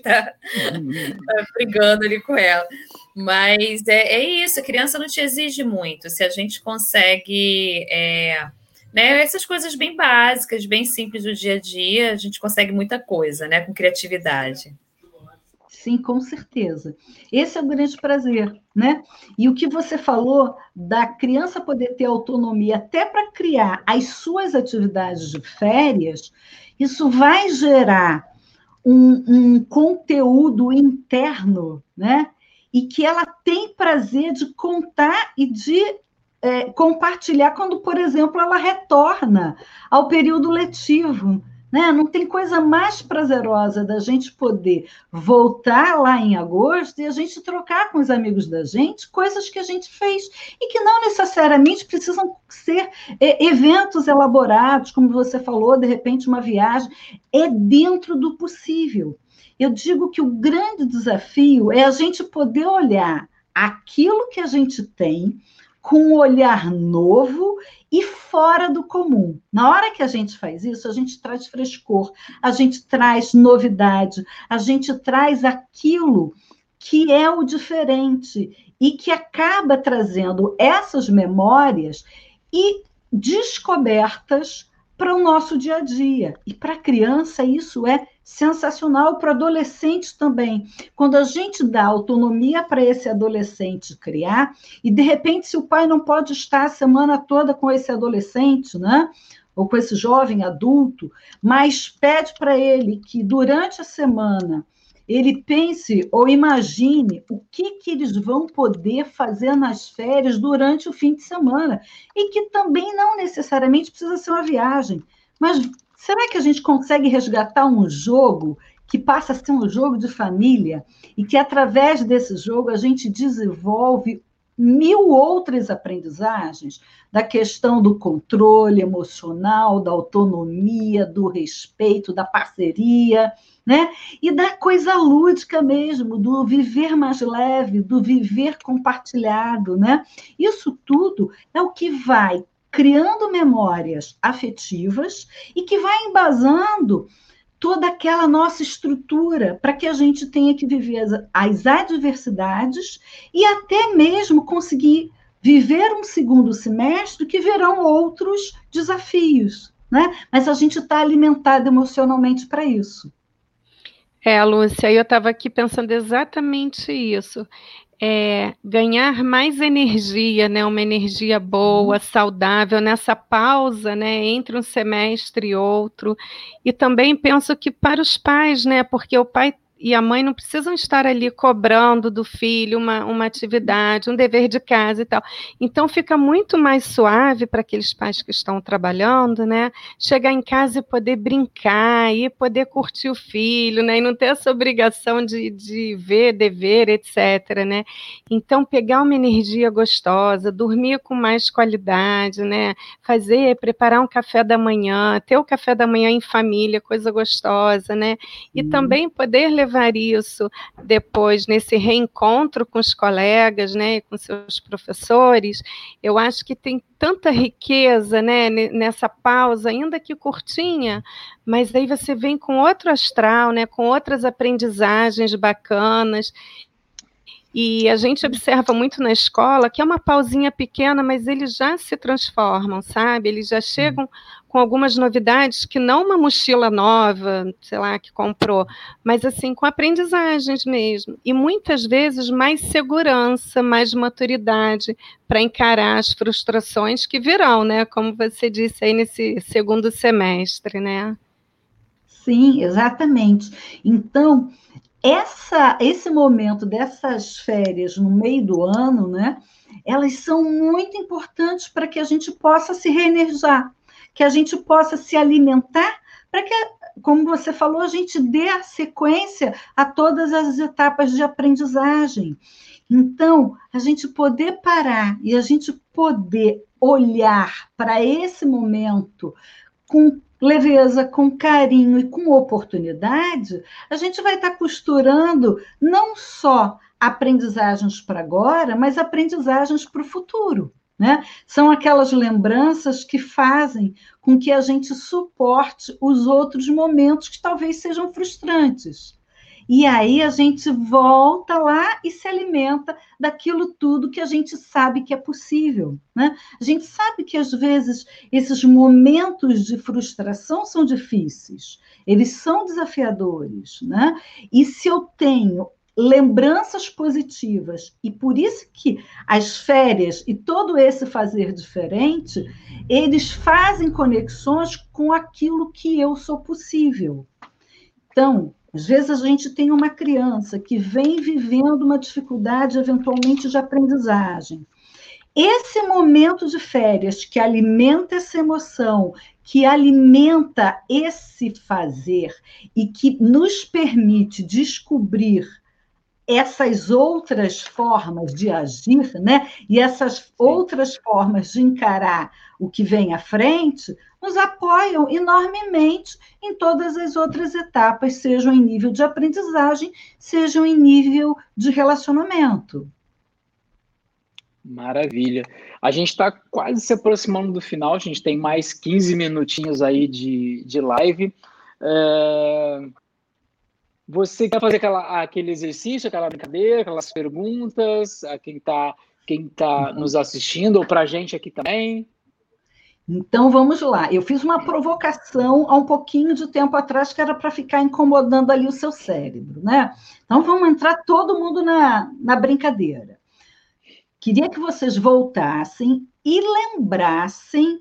tá, tá brigando ali com ela. Mas é, é, isso, a criança não te exige muito. Se a gente consegue, é, né? Essas coisas bem básicas, bem simples do dia a dia, a gente consegue muita coisa, né? Com criatividade. Sim, com certeza. Esse é o grande prazer, né? E o que você falou da criança poder ter autonomia até para criar as suas atividades de férias, isso vai gerar um, um conteúdo interno, né? E que ela tem prazer de contar e de é, compartilhar quando, por exemplo, ela retorna ao período letivo. Né? Não tem coisa mais prazerosa da gente poder voltar lá em agosto e a gente trocar com os amigos da gente coisas que a gente fez e que não necessariamente precisam ser é, eventos elaborados, como você falou, de repente uma viagem, é dentro do possível. Eu digo que o grande desafio é a gente poder olhar aquilo que a gente tem com um olhar novo e fora do comum. Na hora que a gente faz isso, a gente traz frescor, a gente traz novidade, a gente traz aquilo que é o diferente e que acaba trazendo essas memórias e descobertas para o nosso dia a dia. E para a criança, isso é sensacional para adolescente também. Quando a gente dá autonomia para esse adolescente criar, e de repente, se o pai não pode estar a semana toda com esse adolescente, né? Ou com esse jovem adulto, mas pede para ele que durante a semana ele pense ou imagine o que, que eles vão poder fazer nas férias durante o fim de semana. E que também não necessariamente precisa ser uma viagem, mas Será que a gente consegue resgatar um jogo que passa a ser um jogo de família e que, através desse jogo, a gente desenvolve mil outras aprendizagens da questão do controle emocional, da autonomia, do respeito, da parceria, né? E da coisa lúdica mesmo, do viver mais leve, do viver compartilhado, né? Isso tudo é o que vai criando memórias afetivas e que vai embasando toda aquela nossa estrutura para que a gente tenha que viver as, adversidades e até mesmo conseguir viver um segundo semestre que verão outros desafios, né? Mas a gente está alimentado emocionalmente para isso. É, Lúcia, eu estava aqui pensando exatamente isso. É, ganhar mais energia, né, uma energia boa, uhum. saudável nessa pausa, né, entre um semestre e outro. E também penso que para os pais, né, porque o pai e a mãe não precisam estar ali cobrando do filho uma, uma atividade, um dever de casa e tal. Então fica muito mais suave para aqueles pais que estão trabalhando, né? Chegar em casa e poder brincar e poder curtir o filho, né? E não ter essa obrigação de, de ver, dever, etc. Né? Então pegar uma energia gostosa, dormir com mais qualidade, né? Fazer, preparar um café da manhã, ter o café da manhã em família, coisa gostosa, né? E hum. também poder levar levar isso depois nesse reencontro com os colegas, né, com seus professores, eu acho que tem tanta riqueza, né, nessa pausa, ainda que curtinha, mas aí você vem com outro astral, né, com outras aprendizagens bacanas. E a gente observa muito na escola que é uma pausinha pequena, mas eles já se transformam, sabe? Eles já chegam com algumas novidades que não uma mochila nova, sei lá, que comprou, mas assim com aprendizagens mesmo. E muitas vezes mais segurança, mais maturidade para encarar as frustrações que virão, né? Como você disse aí nesse segundo semestre, né? Sim, exatamente. Então, essa, esse momento dessas férias no meio do ano, né? Elas são muito importantes para que a gente possa se reenergizar que a gente possa se alimentar para que, como você falou, a gente dê a sequência a todas as etapas de aprendizagem. Então, a gente poder parar e a gente poder olhar para esse momento com leveza, com carinho e com oportunidade, a gente vai estar costurando não só aprendizagens para agora, mas aprendizagens para o futuro. Né? São aquelas lembranças que fazem com que a gente suporte os outros momentos que talvez sejam frustrantes. E aí a gente volta lá e se alimenta daquilo tudo que a gente sabe que é possível. Né? A gente sabe que às vezes esses momentos de frustração são difíceis, eles são desafiadores. Né? E se eu tenho lembranças positivas. E por isso que as férias e todo esse fazer diferente, eles fazem conexões com aquilo que eu sou possível. Então, às vezes a gente tem uma criança que vem vivendo uma dificuldade, eventualmente, de aprendizagem. Esse momento de férias que alimenta essa emoção, que alimenta esse fazer e que nos permite descobrir essas outras formas de agir, né? E essas Sim. outras formas de encarar o que vem à frente nos apoiam enormemente em todas as outras etapas, sejam em nível de aprendizagem, sejam em nível de relacionamento. Maravilha. A gente está quase se aproximando do final, a gente tem mais 15 minutinhos aí de, de live. É... Você quer fazer aquela, aquele exercício, aquela brincadeira, aquelas perguntas a quem está quem tá uhum. nos assistindo ou para a gente aqui também? Então vamos lá. Eu fiz uma provocação há um pouquinho de tempo atrás que era para ficar incomodando ali o seu cérebro, né? Então vamos entrar todo mundo na, na brincadeira. Queria que vocês voltassem e lembrassem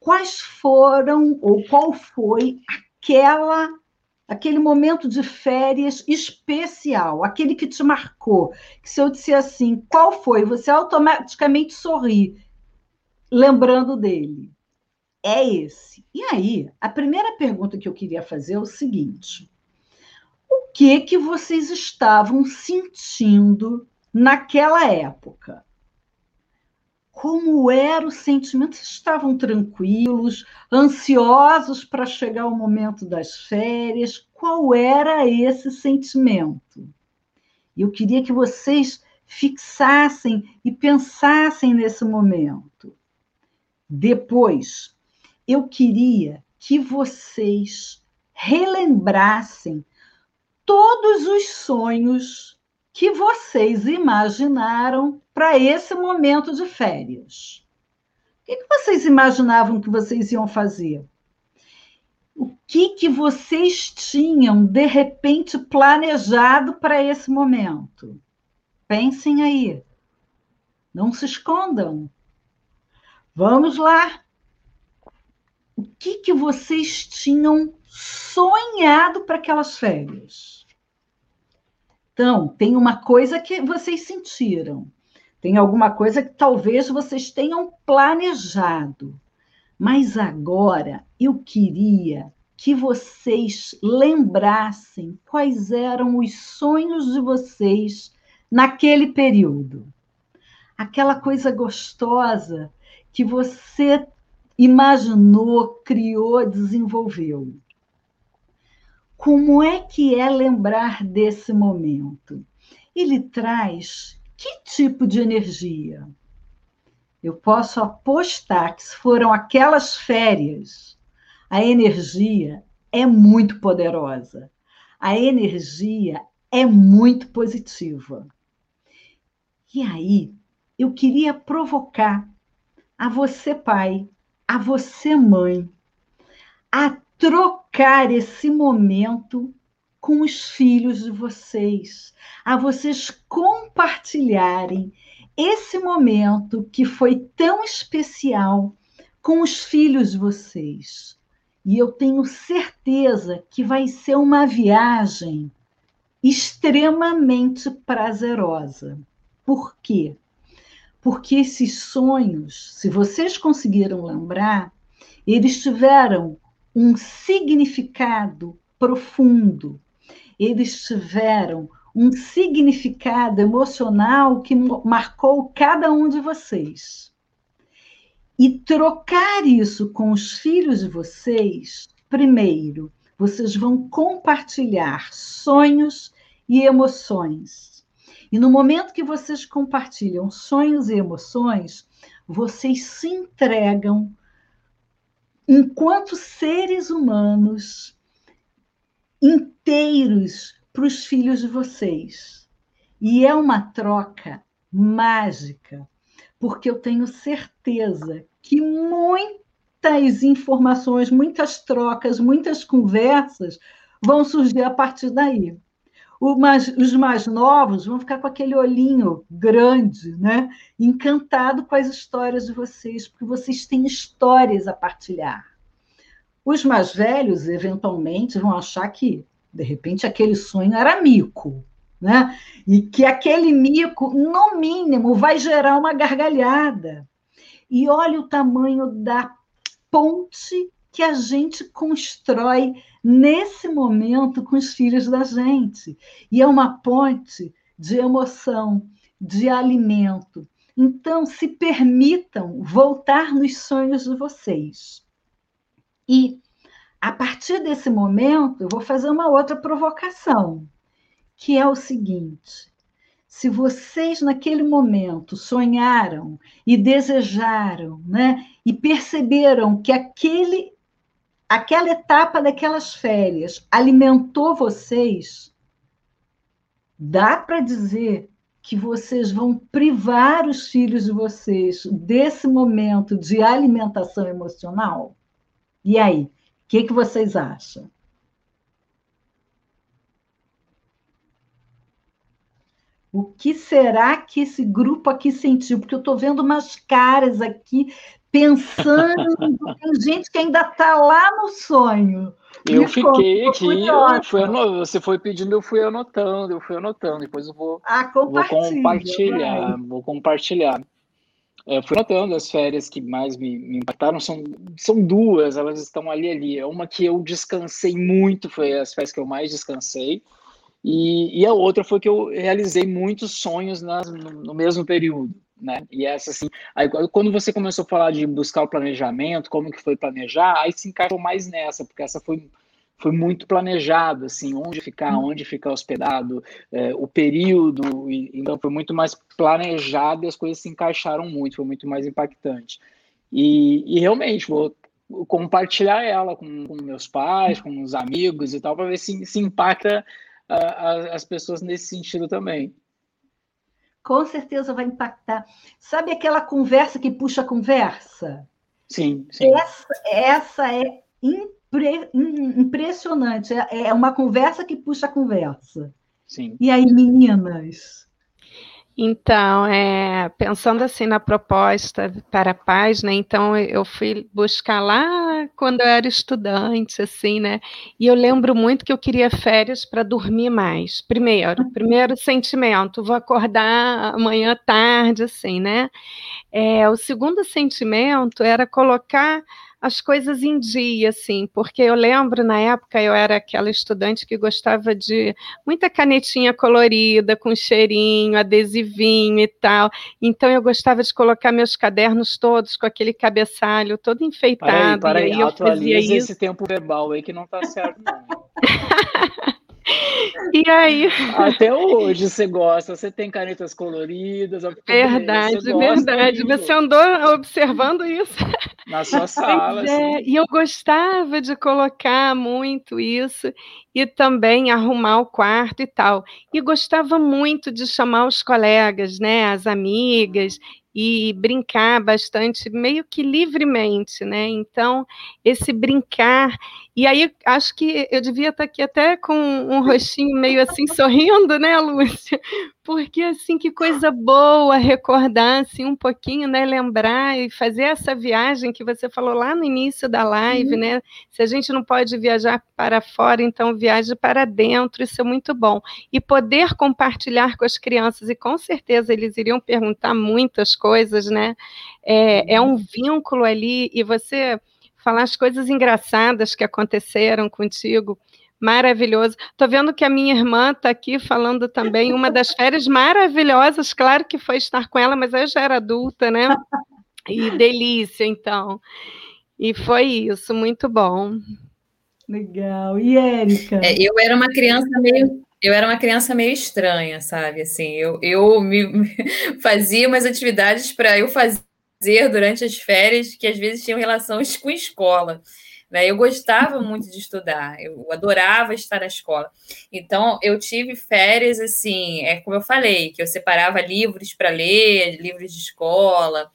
quais foram ou qual foi aquela aquele momento de férias especial, aquele que te marcou, que se eu disser assim, qual foi? Você automaticamente sorri, lembrando dele. É esse. E aí, a primeira pergunta que eu queria fazer é o seguinte: o que que vocês estavam sentindo naquela época? Como era o sentimento? Estavam tranquilos, ansiosos para chegar o momento das férias? Qual era esse sentimento? Eu queria que vocês fixassem e pensassem nesse momento. Depois, eu queria que vocês relembrassem todos os sonhos que vocês imaginaram para esse momento de férias. O que, que vocês imaginavam que vocês iam fazer? O que, que vocês tinham, de repente, planejado para esse momento? Pensem aí. Não se escondam. Vamos lá. O que, que vocês tinham sonhado para aquelas férias? Então, tem uma coisa que vocês sentiram. Tem alguma coisa que talvez vocês tenham planejado. Mas agora eu queria que vocês lembrassem quais eram os sonhos de vocês naquele período. Aquela coisa gostosa que você imaginou, criou, desenvolveu. Como é que é lembrar desse momento? Ele traz que tipo de energia? Eu posso apostar que se foram aquelas férias, a energia é muito poderosa. A energia é muito positiva. E aí, eu queria provocar a você, pai, a você, mãe, a trocar esse momento com os filhos de vocês, a vocês compartilharem esse momento que foi tão especial com os filhos de vocês. E eu tenho certeza que vai ser uma viagem extremamente prazerosa. Por quê? Porque esses sonhos, se vocês conseguiram lembrar, eles tiveram um significado profundo, eles tiveram um significado emocional que marcou cada um de vocês. E trocar isso com os filhos de vocês, primeiro, vocês vão compartilhar sonhos e emoções. E no momento que vocês compartilham sonhos e emoções, vocês se entregam enquanto seres humanos inteiros para os filhos de vocês. E é uma troca mágica, porque eu tenho certeza que muitas informações, muitas trocas, muitas conversas vão surgir a partir daí. Mais, os mais novos vão ficar com aquele olhinho grande, né? encantado com as histórias de vocês, porque vocês têm histórias a partilhar. Os mais velhos, eventualmente, vão achar que de repente, aquele sonho era mico, né? E que aquele mico, no mínimo, vai gerar uma gargalhada. E olha o tamanho da ponte que a gente constrói nesse momento com os filhos da gente. E é uma ponte de emoção, de alimento. Então, se permitam voltar nos sonhos de vocês. E a partir desse momento, eu vou fazer uma outra provocação, que é o seguinte: se vocês naquele momento sonharam e desejaram, né, e perceberam que aquele aquela etapa daquelas férias alimentou vocês, dá para dizer que vocês vão privar os filhos de vocês desse momento de alimentação emocional? E aí, o que, que vocês acham? O que será que esse grupo aqui sentiu? Porque eu estou vendo umas caras aqui pensando, tem gente que ainda está lá no sonho. Eu Me fiquei conta, aqui, eu fui anotando, você foi pedindo, eu fui anotando, eu fui anotando, depois eu vou, ah, vou compartilhar, vou compartilhar. Eu fui notando as férias que mais me, me, impactaram, são, são duas, elas estão ali ali. Uma que eu descansei muito, foi as férias que eu mais descansei, e, e a outra foi que eu realizei muitos sonhos nas, no, no mesmo período. Né? E essa assim, aí quando você começou a falar de buscar o planejamento, como que foi planejar, aí se encaixou mais nessa, porque essa foi foi muito planejado, assim, onde ficar, onde ficar hospedado, é, o período, e, então foi muito mais planejado e as coisas se encaixaram muito, foi muito mais impactante. E, e realmente, vou compartilhar ela com, com, meus pais, com os amigos e tal, para ver se, se impacta a, as pessoas nesse sentido também com certeza vai impactar. Sabe aquela conversa que puxa conversa? Sim, sim. Essa, essa é impre, impressionante. É, é uma conversa que puxa conversa. Sim. E aí, meninas? Então, é, pensando assim na proposta para a paz, né? Então eu fui buscar lá quando eu era estudante, assim, né? E eu lembro muito que eu queria férias para dormir mais. Primeiro, primeiro sentimento, vou acordar amanhã tarde, assim, né? É, o segundo sentimento era colocar as coisas em dia, assim, porque eu lembro na época eu era aquela estudante que gostava de muita canetinha colorida, com cheirinho, adesivinho e tal. Então eu gostava de colocar meus cadernos todos com aquele cabeçalho todo enfeitado. Para aí, para aí, eu atualiza esse tempo verbal aí que não está certo, não. E aí? Até hoje você gosta, você tem canetas coloridas. Verdade, você verdade. Você andou observando isso. Na sua sala. É, e eu gostava de colocar muito isso e também arrumar o quarto e tal. E gostava muito de chamar os colegas, né, as amigas, e brincar bastante, meio que livremente, né? Então, esse brincar. E aí, acho que eu devia estar aqui até com um rostinho meio assim sorrindo, né, Lúcia? Porque, assim, que coisa boa recordar, assim, um pouquinho, né? Lembrar e fazer essa viagem que você falou lá no início da live, uhum. né? Se a gente não pode viajar para fora, então viaje para dentro, isso é muito bom. E poder compartilhar com as crianças, e com certeza eles iriam perguntar muitas coisas, né? É, é um vínculo ali, e você falar as coisas engraçadas que aconteceram contigo Maravilhoso. Estou vendo que a minha irmã está aqui falando também. Uma das férias maravilhosas, claro que foi estar com ela, mas eu já era adulta, né? E delícia, então. E foi isso, muito bom. Legal. E Érica? É, eu era uma criança meio. Eu era uma criança meio estranha, sabe? Assim, eu, eu me, fazia umas atividades para eu fazer durante as férias que às vezes tinham relação com escola. Né? Eu gostava muito de estudar, eu adorava estar na escola. Então, eu tive férias, assim, é como eu falei, que eu separava livros para ler, livros de escola.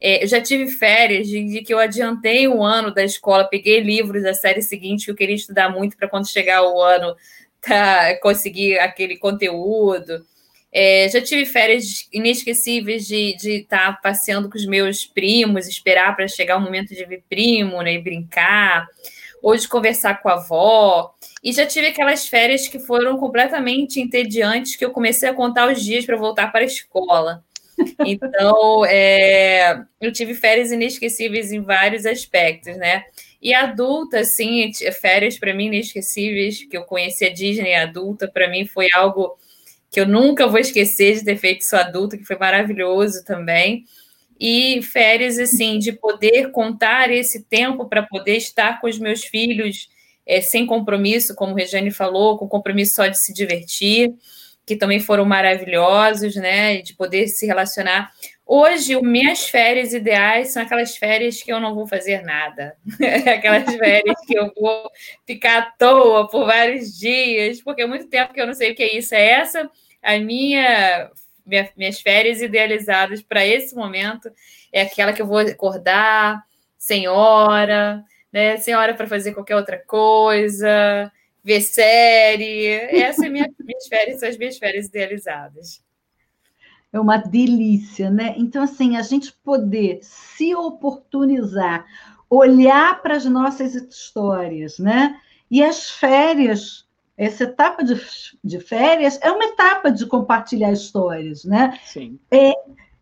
É, eu já tive férias de, de, que eu adiantei um ano da escola, peguei livros da série seguinte que eu queria estudar muito para quando chegar o ano tá, conseguir aquele conteúdo. É, já tive férias inesquecíveis de estar tá passeando com os meus primos, esperar para chegar o momento de ver primo né, e brincar, ou de conversar com a avó. E já tive aquelas férias que foram completamente entediantes, que eu comecei a contar os dias para voltar para a escola. Então, é, eu tive férias inesquecíveis em vários aspectos, né? E adulta, assim, férias para mim inesquecíveis, que eu conheci a Disney adulta, para mim foi algo que eu nunca vou esquecer de ter feito isso adulto, que foi maravilhoso também. E férias, assim, de poder contar esse tempo para poder estar com os meus filhos é, sem compromisso, como Regiane falou, com compromisso só de se divertir, que também foram maravilhosos, né? De poder se relacionar. Hoje, minhas férias ideais são aquelas férias que eu não vou fazer nada. aquelas férias que eu vou ficar à toa por vários dias, porque é muito tempo que eu não sei o que é isso. É essa a minha, minha minhas férias idealizadas para esse momento é aquela que eu vou acordar sem hora, né? Sem hora para fazer qualquer outra coisa, ver série. Essas é minha, minhas férias são as minhas férias idealizadas. É uma delícia, né? Então, assim, a gente poder se oportunizar, olhar para as nossas histórias, né? E as férias essa etapa de, de férias é uma etapa de compartilhar histórias, né? Sim. É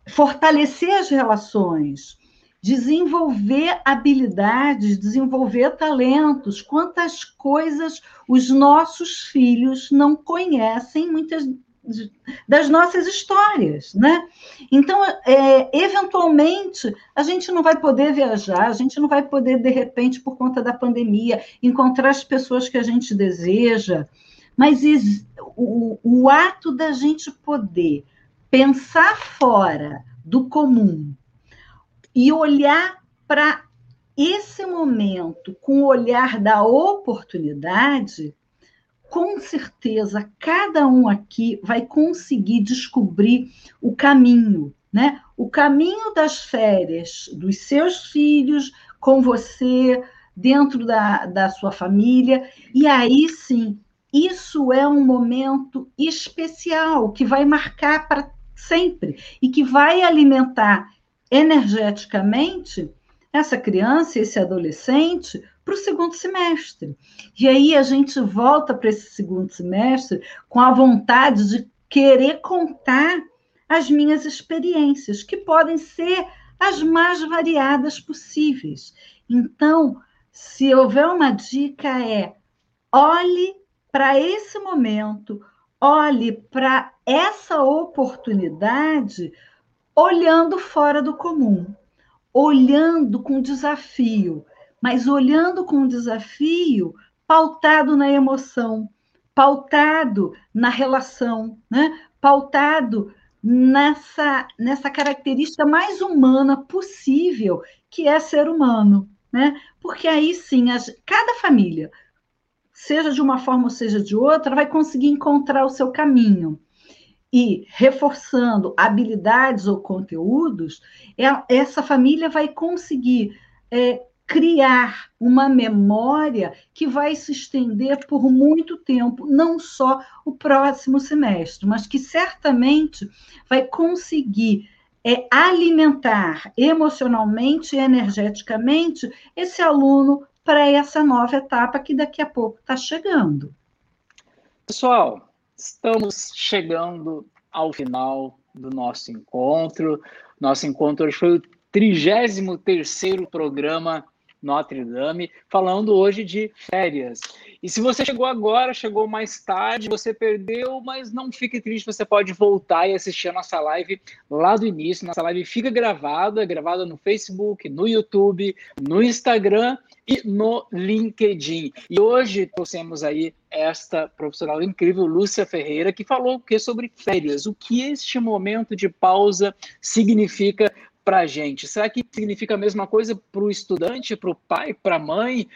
fortalecer as relações, desenvolver habilidades, desenvolver talentos. Quantas coisas os nossos filhos não conhecem, muitas das nossas histórias, né? Então, é, eventualmente, a gente não vai poder viajar, a gente não vai poder, de repente, por conta da pandemia, encontrar as pessoas que a gente deseja, mas o, o ato da gente poder pensar fora do comum e olhar para esse momento com o olhar da oportunidade, com certeza cada um aqui vai conseguir descobrir o caminho, né? O caminho das férias dos seus filhos com você, dentro da, da sua família, e aí sim, isso é um momento especial que vai marcar para sempre e que vai alimentar energeticamente essa criança, esse adolescente, para o segundo semestre. E aí a gente volta para esse segundo semestre com a vontade de querer contar as minhas experiências, que podem ser as mais variadas possíveis. Então, se houver uma dica, é olhe para esse momento, olhe para essa oportunidade olhando fora do comum olhando com desafio, mas olhando com desafio pautado na emoção, pautado na relação, né? pautado nessa, nessa característica mais humana possível, que é ser humano. Né? Porque aí sim, as, cada família, seja de uma forma ou seja de outra, vai conseguir encontrar o seu caminho e reforçando habilidades ou conteúdos, é, essa família vai conseguir é, criar uma memória que vai se estender por muito tempo, não só o próximo semestre, mas que certamente vai conseguir é, alimentar emocionalmente e energeticamente esse aluno para essa nova etapa que daqui a pouco está chegando. Pessoal, Estamos chegando ao final do nosso encontro. Nosso encontro hoje foi o 33º programa Notre Dame, falando hoje de férias. E se você chegou agora, chegou mais tarde, você perdeu, mas não fique triste, você pode voltar e assistir a nossa live lá do início. Nossa live fica gravada, gravada no Facebook, no YouTube, no Instagram e no LinkedIn. E hoje trouxemos aí esta profissional incrível, Lúcia Ferreira, que falou que sobre férias, o que este momento de pausa significa para a gente? Será que significa a mesma coisa para o estudante, para o pai, para a mãe?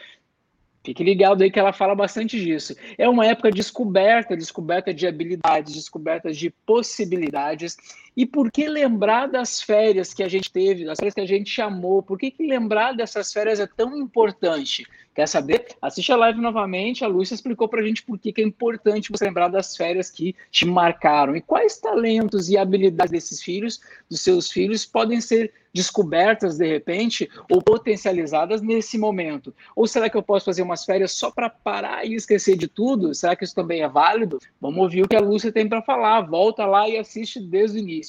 Fique ligado aí que ela fala bastante disso. É uma época de descoberta, descoberta de habilidades, descoberta de possibilidades. E por que lembrar das férias que a gente teve, das férias que a gente amou? Por que, que lembrar dessas férias é tão importante? Quer saber? Assiste a live novamente. A Lúcia explicou para a gente por que, que é importante você lembrar das férias que te marcaram e quais talentos e habilidades desses filhos, dos seus filhos, podem ser descobertas de repente ou potencializadas nesse momento? Ou será que eu posso fazer umas férias só para parar e esquecer de tudo? Será que isso também é válido? Vamos ouvir o que a Lúcia tem para falar. Volta lá e assiste desde o início.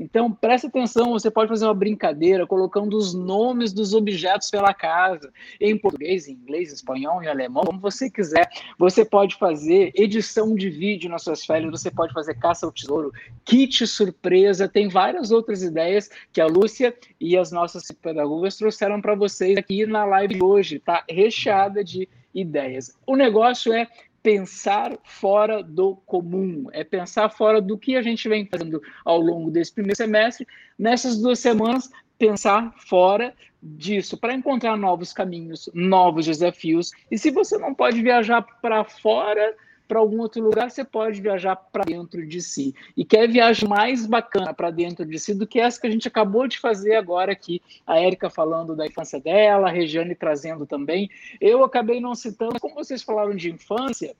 Então, preste atenção, você pode fazer uma brincadeira colocando os nomes dos objetos pela casa, em português, em inglês, em espanhol, em alemão, como você quiser. Você pode fazer edição de vídeo nas suas férias, você pode fazer caça ao tesouro, kit surpresa, tem várias outras ideias que a Lúcia e as nossas pedagogas trouxeram para vocês aqui na live de hoje, tá recheada de ideias. O negócio é pensar fora do comum, é pensar fora do que a gente vem fazendo ao longo desse primeiro semestre. Nessas duas semanas, pensar fora disso para encontrar novos caminhos, novos desafios. E se você não pode viajar para fora para algum outro lugar, você pode viajar para dentro de si. E quer viagem mais bacana para dentro de si do que essa que a gente acabou de fazer agora aqui, a Érica falando da infância dela, a Regiane trazendo também. Eu acabei não citando, como vocês falaram de infância,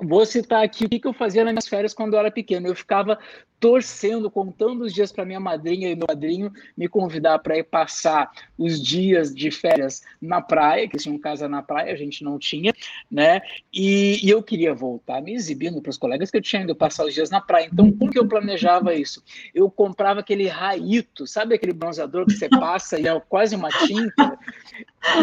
Vou citar aqui o que eu fazia nas minhas férias quando eu era pequeno. Eu ficava torcendo, contando os dias para minha madrinha e meu padrinho me convidar para ir passar os dias de férias na praia, que tinham casa na praia, a gente não tinha, né? E, e eu queria voltar me exibindo para os colegas que eu tinha ido passar os dias na praia. Então, como que eu planejava isso? Eu comprava aquele raito, sabe aquele bronzeador que você passa e é quase uma tinta?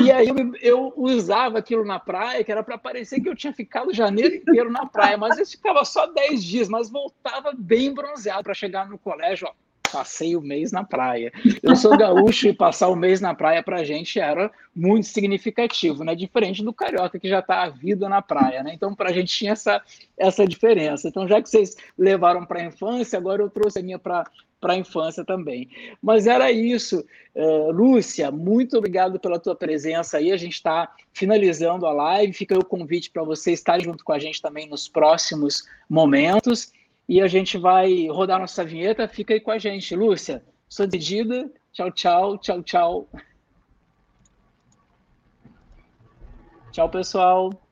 E aí eu, eu, usava aquilo na praia, que era para parecer que eu tinha ficado janeiro inteiro na praia, mas eu ficava só 10 dias, mas voltava bem bronzeado para chegar no colégio, ó, passei o mês na praia. Eu sou gaúcho e passar o mês na praia para a gente era muito significativo, né? Diferente do carioca que já está a vida na praia, né? Então, para a gente tinha essa, essa diferença. Então, já que vocês levaram para a infância, agora eu trouxe a minha para para a infância também. Mas era isso. Uh, Lúcia, muito obrigado pela tua presença aí. A gente está finalizando a live. Fica o convite para você estar junto com a gente também nos próximos momentos e a gente vai rodar nossa vinheta. Fica aí com a gente. Lúcia, sou decidida. Tchau, tchau, tchau, tchau. Tchau, pessoal.